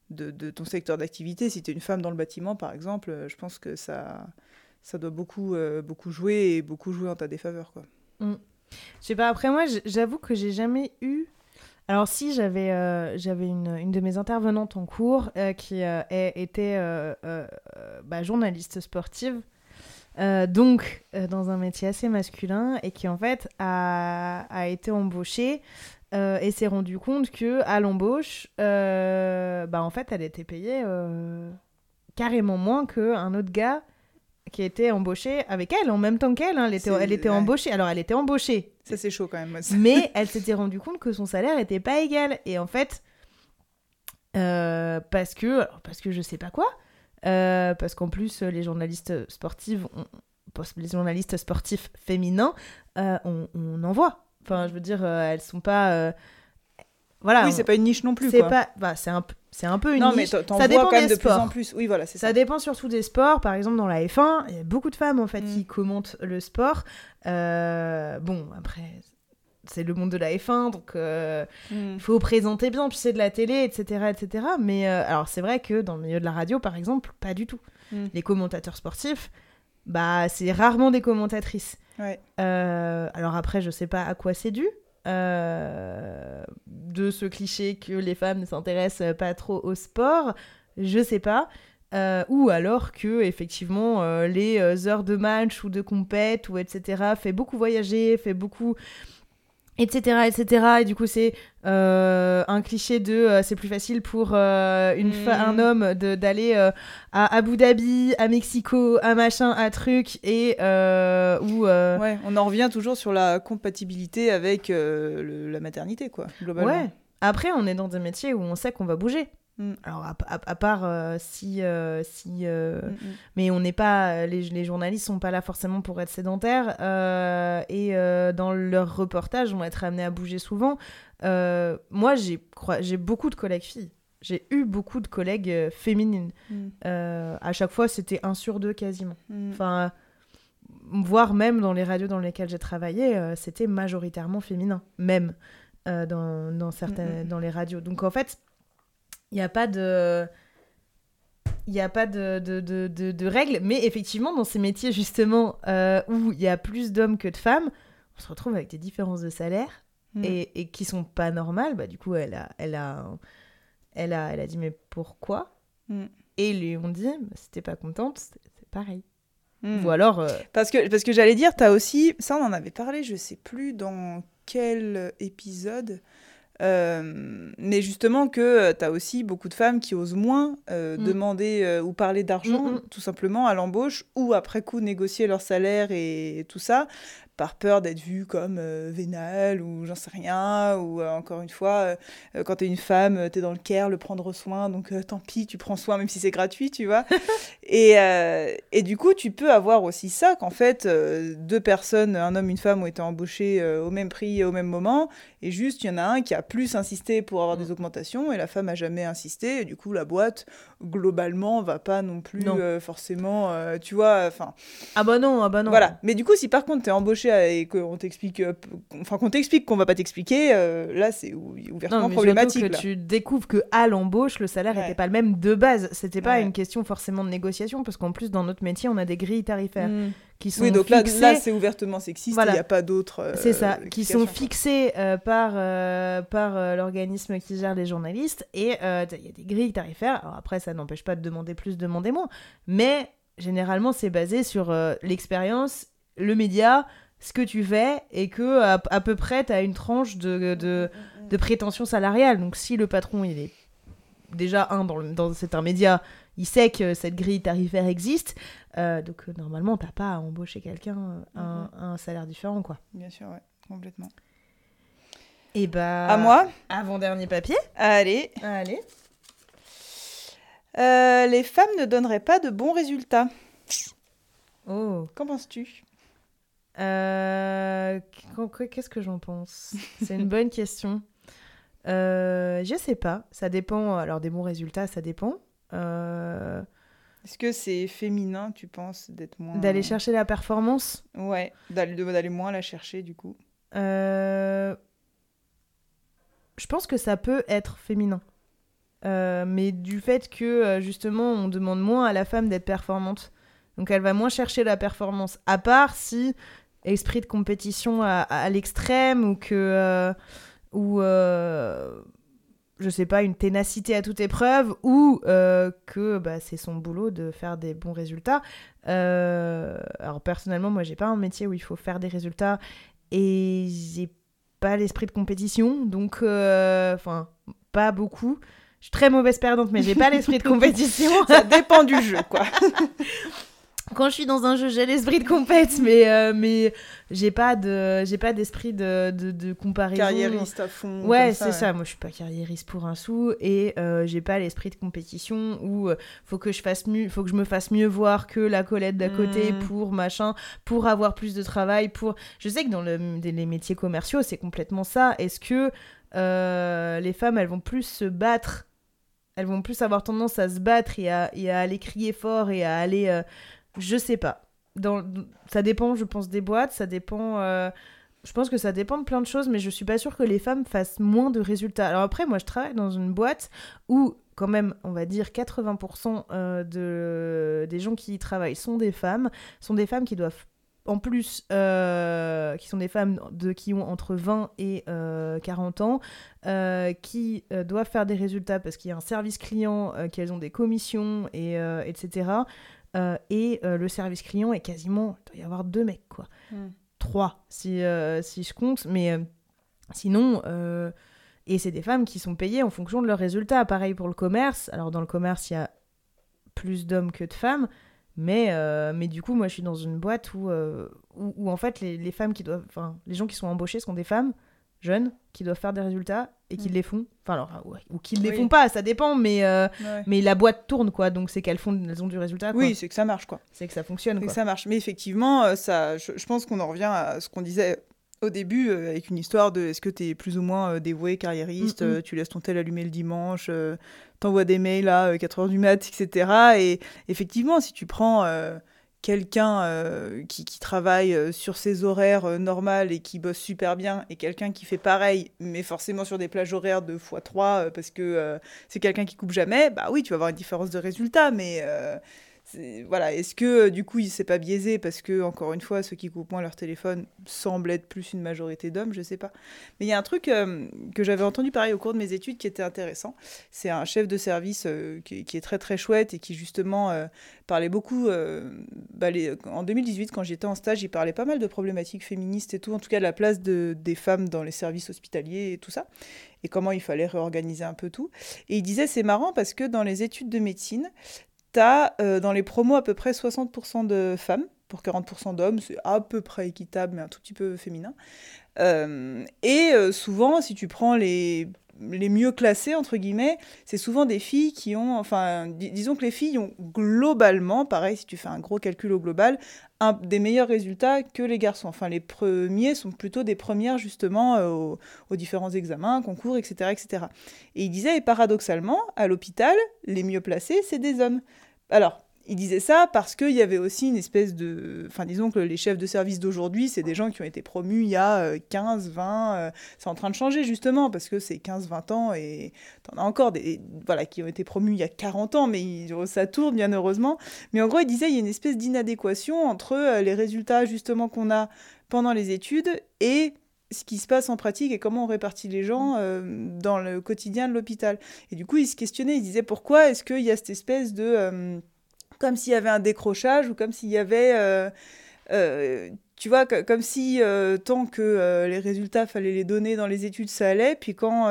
de, de ton secteur d'activité. Si tu es une femme dans le bâtiment, par exemple, euh, je pense que ça, ça doit beaucoup, euh, beaucoup jouer et beaucoup jouer en ta défaveur. Quoi. Je sais pas, après moi, j'avoue que j'ai jamais eu. Alors, si j'avais euh, j'avais une, de mes intervenantes en cours euh, qui euh, était bah, journaliste sportive, donc dans un métier assez masculin, et qui en fait a, été embauchée et s'est rendu compte que à l'embauche, bah, en fait, elle était payée carrément moins qu'un autre gars qui était embauché avec elle en même temps qu'elle. hein. Elle était, C'est- elle était ouais. embauchée. Alors, elle était embauchée Ça, c'est chaud quand même. moi. mais (laughs) elle s'était rendue compte que son salaire n'était pas égal. Et en fait, euh, parce que, alors, parce que je sais pas quoi, euh, parce qu'en plus les journalistes sportives, les journalistes sportifs féminins, euh, on, on en voit. Enfin, je veux dire, elles sont pas, voilà. oui, c'est pas une niche non plus. c'est pas, bah, c'est un, peu- c'est un peu une non, mais niche. t'en Ça dépend quand même des de plus sports. en plus. Oui, voilà, c'est Ça ça. dépend surtout des sports. Par exemple, dans la F1, il y a beaucoup de femmes en fait Mm. qui commentent le sport. Euh, bon, après, c'est le monde de la F1, donc euh, Mm. il faut présenter bien, puis c'est de la télé, etc. etc. Mais euh, alors, c'est vrai que dans le milieu de la radio, par exemple, pas du tout. Mm. Les commentateurs sportifs, bah, c'est rarement des commentatrices. Ouais. Euh, alors après, je sais pas à quoi c'est dû. Euh, de ce cliché que les femmes ne s'intéressent pas trop au sport, je sais pas. Euh, ou alors que effectivement euh, les heures de match ou de compète ou etc fait beaucoup voyager, fait beaucoup etc etc et du coup c'est euh, un cliché de euh, c'est plus facile pour euh, une un homme de- d'aller euh, à Abu Dhabi à Mexico à machin à truc et euh, ou euh, Ouais, on en revient toujours sur la compatibilité avec euh, le- la maternité, quoi, globalement. Ouais. Après, on est dans des métiers où on sait qu'on va bouger. Mm. Alors, à, à- à part euh, si. euh, si euh, Mm, mm. Mais on n'est pas. Les, les journalistes sont pas là forcément pour être sédentaires. et dans leurs reportages, on va être amenés à bouger souvent. Moi, j'ai beaucoup de collègues filles. J'ai eu beaucoup de collègues féminines. Mm. À chaque fois, c'était un sur deux quasiment. Mm. Enfin, voire même dans les radios dans lesquelles j'ai travaillé, c'était majoritairement féminin, même dans, dans, certaines, dans les radios. Donc en fait, il n'y a pas de... Il n'y a pas de, de, de, de- règles, mais effectivement, dans ces métiers justement euh, où il y a plus d'hommes que de femmes, on se retrouve avec des différences de salaire Mm. et, et qui sont pas normales. Bah, du coup, elle a, elle, a, elle, a, elle a dit Mais pourquoi Mm. Et lui ont dit bah, Si t'es pas contente, c'est pareil. Mm. Ou alors. euh, Parce que, parce que j'allais dire, t'as aussi, ça on en avait parlé, je sais plus dans quel épisode, euh, mais justement que tu as aussi beaucoup de femmes qui osent moins euh, Mm. demander euh, ou parler d'argent, Mm, mm. tout simplement, à l'embauche, ou après coup négocier leur salaire et, tout ça, par peur d'être vues comme euh, vénale ou j'en sais rien, ou euh, encore une fois, euh, euh, quand t'es une femme, t'es dans le care, le prendre soin, donc euh, tant pis, tu prends soin même si c'est gratuit, tu vois. (laughs) et, euh, et du coup, tu peux avoir aussi ça, qu'en fait, euh, deux personnes, un homme, une femme, ont été embauchées euh, au même prix et au même moment, et juste, il y en a un qui a plus insisté pour avoir des augmentations, et la femme a jamais insisté, et du coup, la boîte, globalement, va pas non plus Non. euh, forcément, euh, tu vois, enfin... Ah bah non, ah bah non. Voilà. Mais du coup, si par contre t'es embauché et qu'on t'explique, euh, enfin qu'on t'explique qu'on va pas t'expliquer, euh, là c'est ou- ouvertement Non, mais problématique. là. que tu découvres que à l'embauche, le salaire Ouais. n'était pas le même de base. C'était pas Ouais. une question forcément de négociation, parce qu'en plus, dans notre métier, on a des grilles tarifaires Mm. qui sont Oui, donc là, fixées. là c'est ouvertement sexiste. Il Voilà. n'y a pas d'autres. euh, C'est ça, qui sont euh, par, euh, par euh, l'organisme qui gère les journalistes. Et euh, il y a des grilles tarifaires. Alors après, ça n'empêche pas de demander plus, demander moins. Mais généralement, c'est basé sur euh, l'expérience, le média, ce que tu fais, et que à, à peu près, tu as une tranche de, de, de prétention salariale. Donc si le patron, il est déjà, un, dans, le- dans c'est un média, il sait que cette grille tarifaire existe. euh, donc euh, normalement, t'as pas à embaucher quelqu'un euh, à un- à un salaire différent, quoi. Bien sûr, ouais, complètement. Et bah. À moi Avant-dernier papier. Allez. Allez. Euh, les femmes ne donneraient pas de bons résultats. Oh. Qu'en penses-tu? Euh, qu- Qu'est-ce que j'en pense? C'est une bonne question. Euh, je sais pas. Ça dépend. Alors, des bons résultats, ça dépend. Euh, Est-ce que c'est féminin, tu penses, d'être moins. D'aller chercher la performance? Ouais, d'aller moins la chercher, du coup. Je pense que ça peut être féminin. Mais du fait que justement on demande moins à la femme d'être performante. Donc elle va moins chercher la performance. À part si esprit de compétition à, à l'extrême ou que. euh, ou. euh, je sais pas, une ténacité à toute épreuve ou euh, que bah, c'est son boulot de faire des bons résultats. Euh, alors personnellement, moi j'ai pas un métier où il faut faire des résultats et j'ai pas l'esprit de compétition, donc euh, enfin pas beaucoup. Je suis très mauvaise perdante, mais j'ai pas l'esprit de (laughs) compétition. Ça dépend du jeu, quoi. (laughs) quand je suis dans un jeu, j'ai l'esprit de compète, mais, euh, mais j'ai pas de j'ai pas d'esprit de, de, de comparaison. Carriériste à fond. Ouais, ça, c'est ça. Moi, je suis pas carriériste pour un sou et euh, j'ai pas l'esprit de compétition où euh, faut que je fasse mieux, faut que je me fasse mieux voir que la Colette d'à côté Mm. pour machin, pour avoir plus de travail, pour. Je sais que dans le, les métiers commerciaux, c'est complètement ça. Est-ce que les femmes, elles vont plus se battre, elles vont plus avoir tendance à se battre et à, et à aller crier fort et à aller, euh, je sais pas. Ça dépend, je pense, des boîtes, ça dépend. euh, je pense que ça dépend de plein de choses, mais je suis pas sûre que les femmes fassent moins de résultats. Alors après, moi, je travaille dans une boîte où, quand même, on va dire 80% euh, de, des gens qui y travaillent sont des femmes, sont des femmes qui doivent, en plus, euh, qui sont des femmes de, qui ont entre 20 et euh, 40 ans, qui doivent faire des résultats parce qu'il y a un service client, qu'elles ont des commissions, et, etc. Euh, et euh, le service client est quasiment, il doit y avoir deux mecs, quoi. Mm. Trois, si, euh, si je compte, mais sinon... et c'est des femmes qui sont payées en fonction de leurs résultats. Pareil pour le commerce. Alors dans le commerce, il y a plus d'hommes que de femmes. Mais, mais du coup, moi, je suis dans une boîte où, où, où, en fait, les, les femmes qui doivent... Enfin, les gens qui sont embauchés sont des femmes jeunes qui doivent faire des résultats et qui Mm. les font. Enfin, alors, ouais, ou qui ne les Oui. font pas, ça dépend. Mais, euh, Ouais. mais la boîte tourne, quoi. Donc c'est qu'elles font, elles ont du résultat. quoi. Oui, c'est que ça marche, quoi. C'est que ça fonctionne, ça marche. Mais effectivement, euh, ça, je, je pense qu'on en revient à ce qu'on disait au début, euh, avec une histoire de est-ce que tu es plus ou moins euh, dévoué, carriériste, Mm, mm. tu laisses ton tel allumé le dimanche, t'envoies des mails à 4h du mat, etc. Et effectivement, si tu prends quelqu'un euh, qui, travaille euh, sur ses horaires euh, normales et qui bosse super bien, et quelqu'un qui fait pareil, mais forcément sur des plages horaires de x3 euh, parce que c'est quelqu'un qui coupe jamais, bah oui, tu vas avoir une différence de résultat, mais... voilà, est-ce que euh, du coup il s'est pas biaisé parce que encore une fois ceux qui coupent moins leur téléphone semblent être plus une majorité d'hommes, je sais pas. Mais il y a un truc euh, que j'avais entendu pareil au cours de mes études qui était intéressant. C'est un chef de service euh, qui, est- très très chouette et qui justement parlait beaucoup. bah, en 2018 quand j'étais en stage, il parlait pas mal de problématiques féministes et tout, en tout cas de la place de, des femmes dans les services hospitaliers et tout ça et comment il fallait réorganiser un peu tout. Et il disait c'est marrant parce que dans les études de médecine Euh, dans les promos à peu près 60% de femmes pour 40% d'hommes, c'est à peu près équitable mais un tout petit peu féminin. Euh, et euh, souvent, si tu prends les, les mieux classés, entre guillemets, c'est souvent des filles qui ont, enfin, dis- disons que les filles ont globalement, pareil, si tu fais un gros calcul au global, des meilleurs résultats que les garçons. Enfin, les premiers sont plutôt des premières, justement, aux, aux différents examens, concours, etc., etc. Et il disait, et paradoxalement, à l'hôpital, les mieux placés, c'est des hommes. Alors, il disait ça parce qu'il y avait aussi une espèce de... Enfin, disons que les chefs de service d'aujourd'hui, c'est des gens qui ont été promus il y a euh, 15, 20... euh, c'est en train de changer, justement, parce que c'est 15, 20 ans, et t'en as encore des... Voilà, qui ont été promus il y a 40 ans, mais ça tourne, bien heureusement. Mais en gros, il disait, il y a une espèce d'inadéquation entre euh, les résultats, justement, qu'on a pendant les études et ce qui se passe en pratique et comment on répartit les gens euh, dans le quotidien de l'hôpital. Et du coup, il se questionnait, il disait pourquoi est-ce qu'il y a cette espèce de... euh, comme s'il y avait un décrochage ou comme s'il y avait... euh, tu vois, co- comme si tant que les résultats, fallait les donner dans les études, ça allait, puis quand...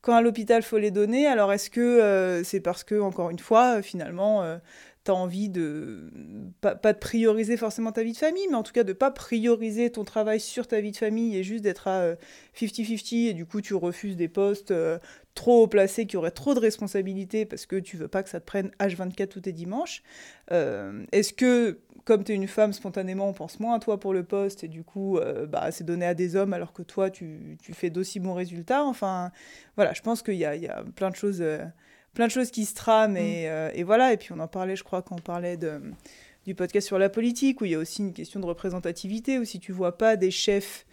quand à l'hôpital faut les donner, alors est-ce que euh, c'est parce que, encore une fois, euh, finalement, euh, tu as envie de, pas, pas de prioriser forcément ta vie de famille, mais en tout cas de pas prioriser ton travail sur ta vie de famille et juste d'être à euh, 50-50 et du coup tu refuses des postes euh, trop placés qui auraient trop de responsabilités parce que tu veux pas que ça te prenne H24 tous tes dimanches. Euh, Est-ce que, comme tu es une femme, spontanément, on pense moins à toi pour le poste et du coup, bah, c'est donné à des hommes alors que toi, tu, fais d'aussi bons résultats? Enfin, voilà, je pense qu'il y a, plein de choses... plein de choses qui se trament et, euh, et voilà et puis on en parlait je crois quand on parlait de, du podcast sur la politique où il y a aussi une question de représentativité où si tu vois pas des chefs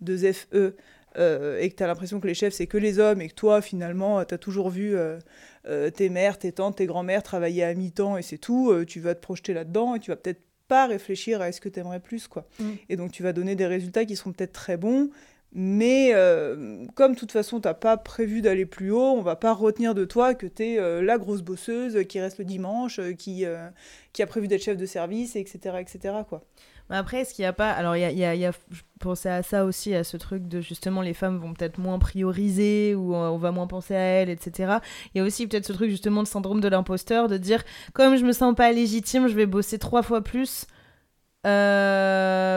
de FE euh, et que tu as l'impression que les chefs c'est que les hommes et que toi finalement tu as toujours vu euh, euh, tes mères, tes tantes, tes grands-mères travailler à mi-temps et c'est tout, tu vas te projeter là-dedans et tu vas peut-être pas réfléchir à ce que tu aimerais plus quoi. Mm. Et donc tu vas donner des résultats qui seront peut-être très bons mais euh, comme de toute façon, t'as pas prévu d'aller plus haut, on va pas retenir de toi que t'es euh, la grosse bosseuse qui reste le dimanche, euh, qui, euh, qui a prévu d'être chef de service, etc. etc. quoi. Après, est-ce qu'il n'y a pas. Alors, il y a, y y a- je pensais à ça aussi, à ce truc de justement les femmes vont peut-être moins prioriser ou on va moins penser à elles, etc. Il y a aussi peut-être ce truc justement de syndrome de l'imposteur, de dire comme je me sens pas légitime, je vais bosser trois fois plus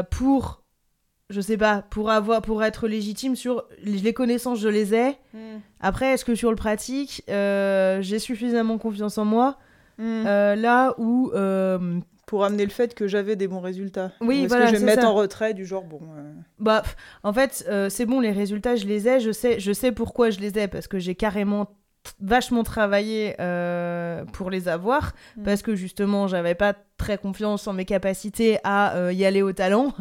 pour. Je sais pas, pour avoir, pour être légitime sur les connaissances, je les ai. Après, est-ce que sur le pratique, euh, j'ai suffisamment confiance en moi Mm. Euh, là où euh, Pour amener le fait que j'avais des bons résultats. Oui, Ou est-ce voilà, que je vais c'est me mettre ça. en retrait du genre, bon. euh, Bah, pff, en fait, euh, c'est bon, les résultats, je les ai, je sais, je sais pourquoi je les ai, parce que j'ai carrément vachement travaillé euh, pour les avoir, Mm. parce que justement, j'avais pas très confiance en mes capacités à euh, y aller au talent.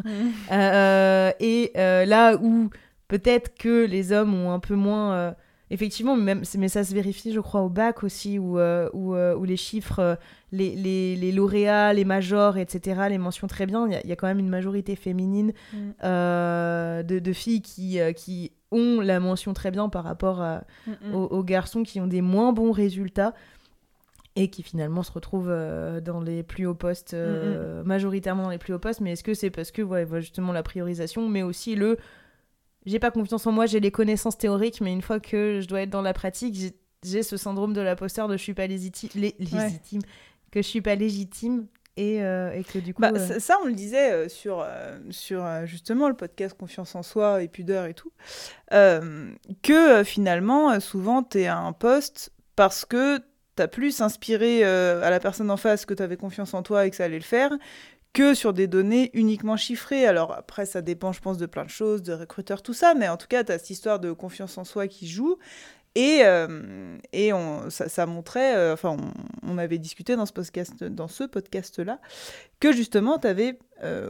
Euh, et là où peut-être que les hommes ont un peu moins... Effectivement, même, mais ça se vérifie, je crois, au bac aussi, où, euh, où, euh, où les chiffres, euh, les, les, les lauréats, les majors, etc., les mentions très bien, il y, a- il y a quand même une majorité féminine Mm. euh, de, de filles qui, qui ont la mention très bien par rapport à- Mm, aux, aux garçons qui ont des moins bons résultats et qui finalement se retrouvent dans les plus hauts postes, majoritairement dans les plus hauts postes. Mais est-ce que c'est parce que ouais, justement la priorisation, mais aussi le j'ai pas confiance en moi, j'ai les connaissances théoriques, mais une fois que je dois être dans la pratique, j'ai- ce syndrome de l'imposteur de je suis pas légiti- lé- légitime, que je suis pas légitime et, euh, et que du coup. Bah, euh, ça, ça, on le disait euh, sur, sur justement le podcast Confiance en soi et pudeur et tout, que finalement, souvent, tu es à un poste parce que tu as plus inspiré euh, à la personne en face que tu avais confiance en toi et que ça allait le faire que sur des données uniquement chiffrées. Alors après, ça dépend, je pense, de plein de choses, de recruteurs, tout ça, mais en tout cas, tu as cette histoire de confiance en soi qui joue. Et, euh, et on, ça, ça montrait, euh, enfin, on, on avait discuté dans ce podcast, dans ce podcast-là, que justement, tu avais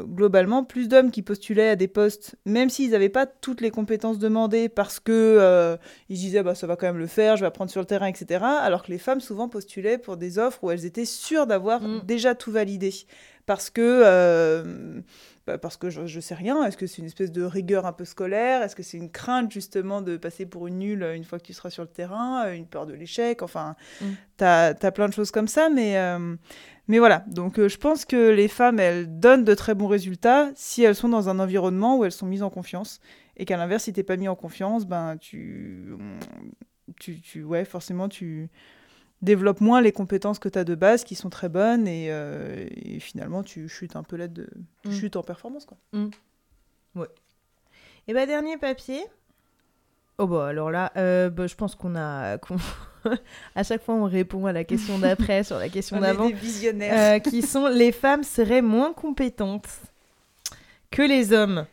globalement plus d'hommes qui postulaient à des postes, même s'ils n'avaient pas toutes les compétences demandées, parce que euh, ils se disaient bah, ça va quand même le faire, je vais apprendre sur le terrain, etc. Alors que les femmes souvent postulaient pour des offres où elles étaient sûres d'avoir Mm. déjà tout validé, parce que euh, bah, parce que je, je sais rien. Est-ce que c'est une espèce de rigueur un peu scolaire? Est-ce que c'est une crainte justement de passer pour une nulle une fois que tu seras sur le terrain Une peur de l'échec? Enfin, Mm. t'as as plein de choses comme ça, mais euh, mais voilà, donc euh, je pense que les femmes, elles donnent de très bons résultats si elles sont dans un environnement où elles sont mises en confiance. Et qu'à l'inverse, si t'es pas mis en confiance, ben tu, tu, tu, ouais, forcément, tu développes moins les compétences que tu as de base, qui sont très bonnes, et, euh, et finalement, tu chutes un peu là de, tu Mm. chutes en performance, quoi. Et bah dernier papier. Oh bah alors là, euh, bah, je pense qu'on a... (laughs) qu'on- à chaque fois on répond à la question d'après sur la question (laughs) d'avant. visionnaires. euh, qui sont les femmes seraient moins compétentes que les hommes.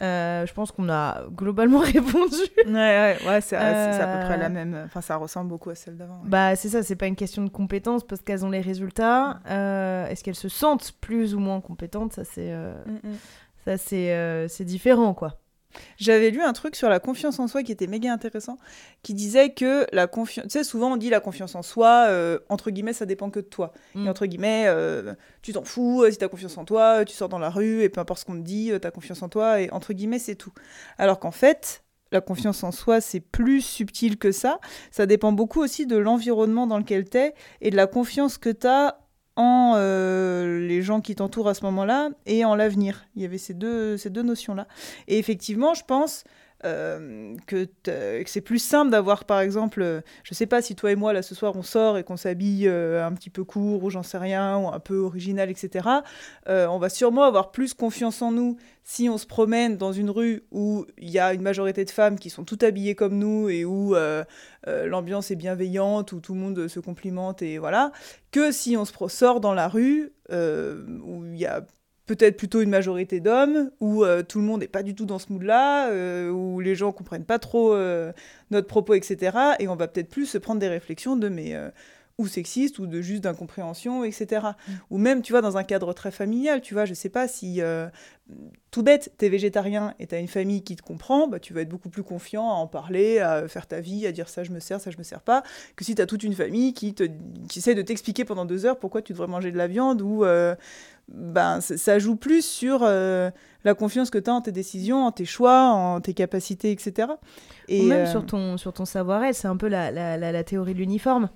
Euh, je pense qu'on a globalement (laughs) répondu. ouais, ouais, ouais, c'est à peu près Euh, la même. Enfin, ça ressemble beaucoup à celle d'avant. ouais. Bah c'est ça, c'est pas une question de compétence parce qu'elles ont les résultats. Euh, Est-ce qu'elles se sentent plus ou moins compétentes? Ça c'est euh, Mm, mm. ça euh, c'est différent quoi. J'avais lu un truc sur la confiance en soi qui était méga intéressant, qui disait que la confiance... Tu sais, souvent on dit la confiance en soi, euh, entre guillemets, ça dépend que de toi. Mm. Et entre guillemets, euh, tu t'en fous, euh, si t'as confiance en toi, tu sors dans la rue, et peu importe ce qu'on te dit, t'as confiance en toi, et entre guillemets, c'est tout. Alors qu'en fait, la confiance en soi, c'est plus subtil que ça. Ça dépend beaucoup aussi de l'environnement dans lequel t'es, et de la confiance que t'as euh, les gens qui t'entourent à ce moment-là et en l'avenir. Il y avait ces deux, ces deux notions-là. Et effectivement, je pense euh, que, c'est plus simple d'avoir, par exemple, euh, je sais pas si toi et moi, là, ce soir, on sort et qu'on s'habille euh, un petit peu court ou j'en sais rien, ou un peu original, etc. on va sûrement avoir plus confiance en nous si on se promène dans une rue où il y a une majorité de femmes qui sont toutes habillées comme nous et où l'ambiance est bienveillante, où tout le monde se complimente et voilà, que si on se sort dans la rue où il y a peut-être plutôt une majorité d'hommes, où euh, tout le monde n'est pas du tout dans ce mood-là, euh, où les gens comprennent pas trop euh, notre propos, etc. Et on va peut-être plus se prendre des réflexions de mais ou sexistes ou de juste d'incompréhension, etc. Ou même, tu vois, dans un cadre très familial, tu vois, je sais pas si tout bête, t'es végétarien et t'as une famille qui te comprend, bah, tu vas être beaucoup plus confiant à en parler, à faire ta vie, à dire ça je me sers, ça je me sers pas, que si t'as toute une famille qui, te, qui essaie de t'expliquer pendant deux heures pourquoi tu devrais manger de la viande ou, ben, ça joue plus sur euh, la confiance que tu as en tes décisions, en tes choix, en tes capacités, etc. Ou même euh, sur ton, sur ton savoir-être, c'est un peu la, la, la, la théorie de l'uniforme.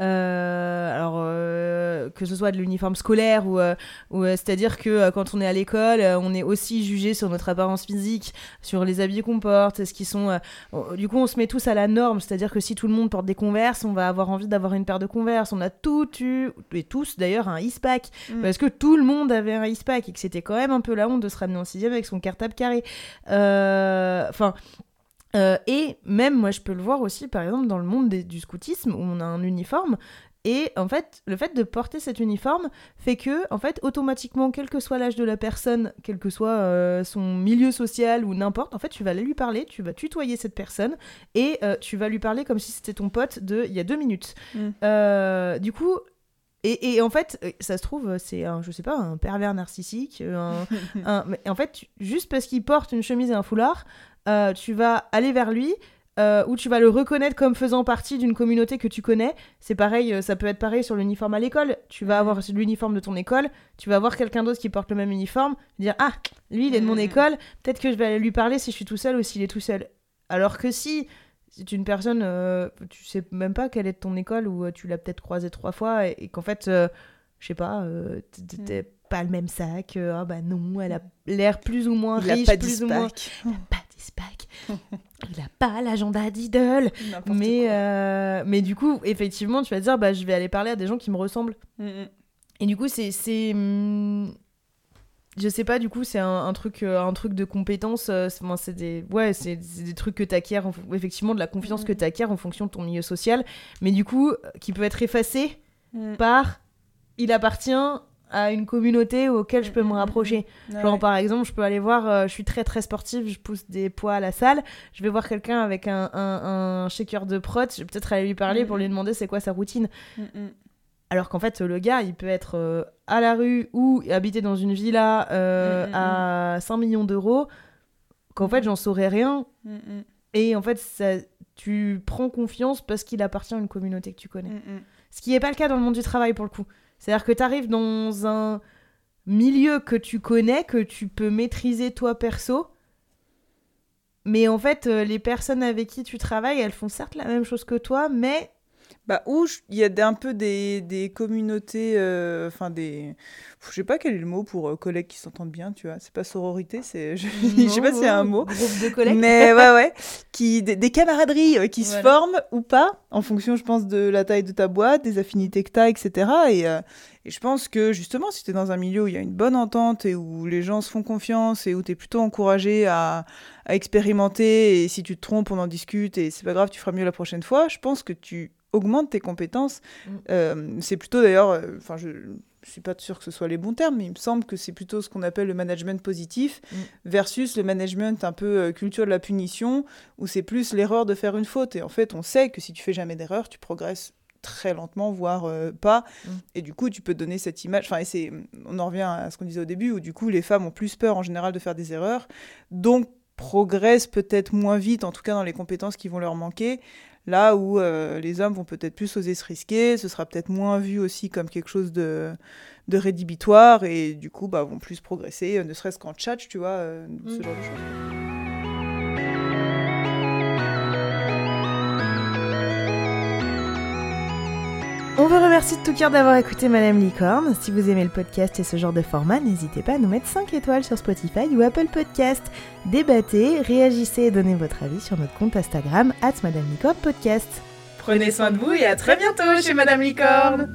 Euh, alors, euh, que ce soit de l'uniforme scolaire ou, euh, ou c'est-à-dire que euh, quand on est à l'école, euh, on est aussi jugé sur notre apparence physique, sur les habits qu'on porte, est-ce qu'ils sont. euh, on- du coup, on se met tous à la norme, c'est-à-dire que si tout le monde porte des converses, on va avoir envie d'avoir une paire de converses. On a tout eu, et tous d'ailleurs, un ispac, Mm. parce que tout le monde avait un ispac et que c'était quand même un peu la honte de se ramener en sixième avec son cartable carré. Euh, Enfin. Euh, et même, moi, je peux le voir aussi, par exemple, dans le monde des- du scoutisme, où on a un uniforme. Et en fait, le fait de porter cet uniforme fait que, en fait, automatiquement, quel que soit l'âge de la personne, quel que soit euh, son milieu social ou n'importe, en fait, tu vas aller lui parler, tu vas tutoyer cette personne et euh, tu vas lui parler comme si c'était ton pote de il y a deux minutes. Mm. Du coup, et, et en fait, euh, ça se trouve, c'est un, je sais pas, un pervers narcissique, euh, un, (laughs) un- mais en fait, tu- juste parce qu'il porte une chemise et un foulard, euh, tu vas aller vers lui. euh, ou tu vas le reconnaître comme faisant partie d'une communauté que tu connais. C'est pareil, euh, ça peut être pareil sur l'uniforme à l'école. Tu vas avoir l'uniforme de ton école, tu vas voir quelqu'un d'autre qui porte le même uniforme, dire ah lui il est de mon école, peut-être que je vais aller lui parler si je suis tout seul ou s'il est tout seul. Alors que si c'est une personne, euh, tu sais même pas quelle est ton école ou euh, tu l'as peut-être croisé trois fois et, et qu'en fait, euh, je sais pas, euh, t'es pas le même sac. euh, ah bah non, elle a l'air plus ou moins il a riche, pas plus ou moins. Il a pas d'ispac. (laughs) il a pas l'agenda d'idole. Mais, mais du coup, effectivement, tu vas te dire, bah, je vais aller parler à des gens qui me ressemblent. Mm, mm. Et du coup, c'est. Je sais pas, du coup, c'est un, un truc, euh, un truc de compétence. euh, c'est enfin, des, ouais, c'est des trucs que t'acquiers, effectivement, de la confiance que Mhm. t'acquiers en fonction de ton milieu social, mais du coup, euh, qui peut être effacé Mm. par il appartient à une communauté auquel je peux me Mhm, rapprocher. Ouais. Genre, par exemple, je peux aller voir, euh, je suis très très sportive, je pousse des poids à la salle, je vais voir quelqu'un avec un, un, un shaker de prot, je vais peut-être aller lui parler pour lui demander c'est quoi sa routine. Mm, mm. Alors qu'en fait, le gars, il peut être euh, à la rue ou habiter dans une villa euh, Mm, mm, à 5 millions d'euros, qu'en fait, j'en saurais rien. Mm, mm. Et en fait, ça, tu prends confiance parce qu'il appartient à une communauté que tu connais. Mm, mm. Ce qui n'est pas le cas dans le monde du travail, pour le coup. C'est-à-dire que tu arrives dans un milieu que tu connais, que tu peux maîtriser toi perso. Mais en fait, euh, les personnes avec qui tu travailles, elles font certes la même chose que toi, mais Bah, où il y a des- un peu des, des communautés, euh, enfin des. Je sais pas quel est le mot pour euh, collègues qui s'entendent bien, tu vois. C'est pas sororité, c'est. (laughs) Je, je sais pas s'il y a un mot. Groupe de collègues. Mais ouais, ouais. Qui, des, des camaraderies euh, qui se forment ou pas, en fonction, je pense, de la taille de ta boîte, des affinités que tu as, etc. Et, et je pense que justement, si tu es dans un milieu où il y a une bonne entente et où les gens se font confiance et où tu es plutôt encouragé à, à expérimenter, et si tu te trompes, on en discute et c'est pas grave, tu feras mieux la prochaine fois, je pense que tu augmentes tes compétences. Mm. Euh, c'est plutôt d'ailleurs, euh, enfin, je. Je suis pas sûre que ce soit les bons termes, mais il me semble que c'est plutôt ce qu'on appelle le management positif Mm. versus le management un peu euh, culture de la punition, où c'est plus l'erreur de faire une faute. Et en fait, on sait que si tu fais jamais d'erreur, tu progresses très lentement, voire euh, pas. Mm. Et du coup, tu peux donner cette image. Enfin, et c'est, on en revient à ce qu'on disait au début, où du coup, les femmes ont plus peur en général de faire des erreurs, donc progressent peut-être moins vite, en tout cas dans les compétences qui vont leur manquer. Là où euh, les hommes vont peut-être plus oser se risquer, ce sera peut-être moins vu aussi comme quelque chose de, rédhibitoire et du coup bah, vont plus progresser, euh, ne serait-ce qu'en chat, tu vois, euh, ce genre de choses. On vous remercie de tout cœur d'avoir écouté Madame Licorne. Si vous aimez le podcast et ce genre de format, n'hésitez pas à nous mettre 5 étoiles sur Spotify ou Apple Podcast. Débattez, réagissez et donnez votre avis sur notre compte Instagram, at Madame Licorne Podcast. Prenez soin de vous et à très bientôt chez Madame Licorne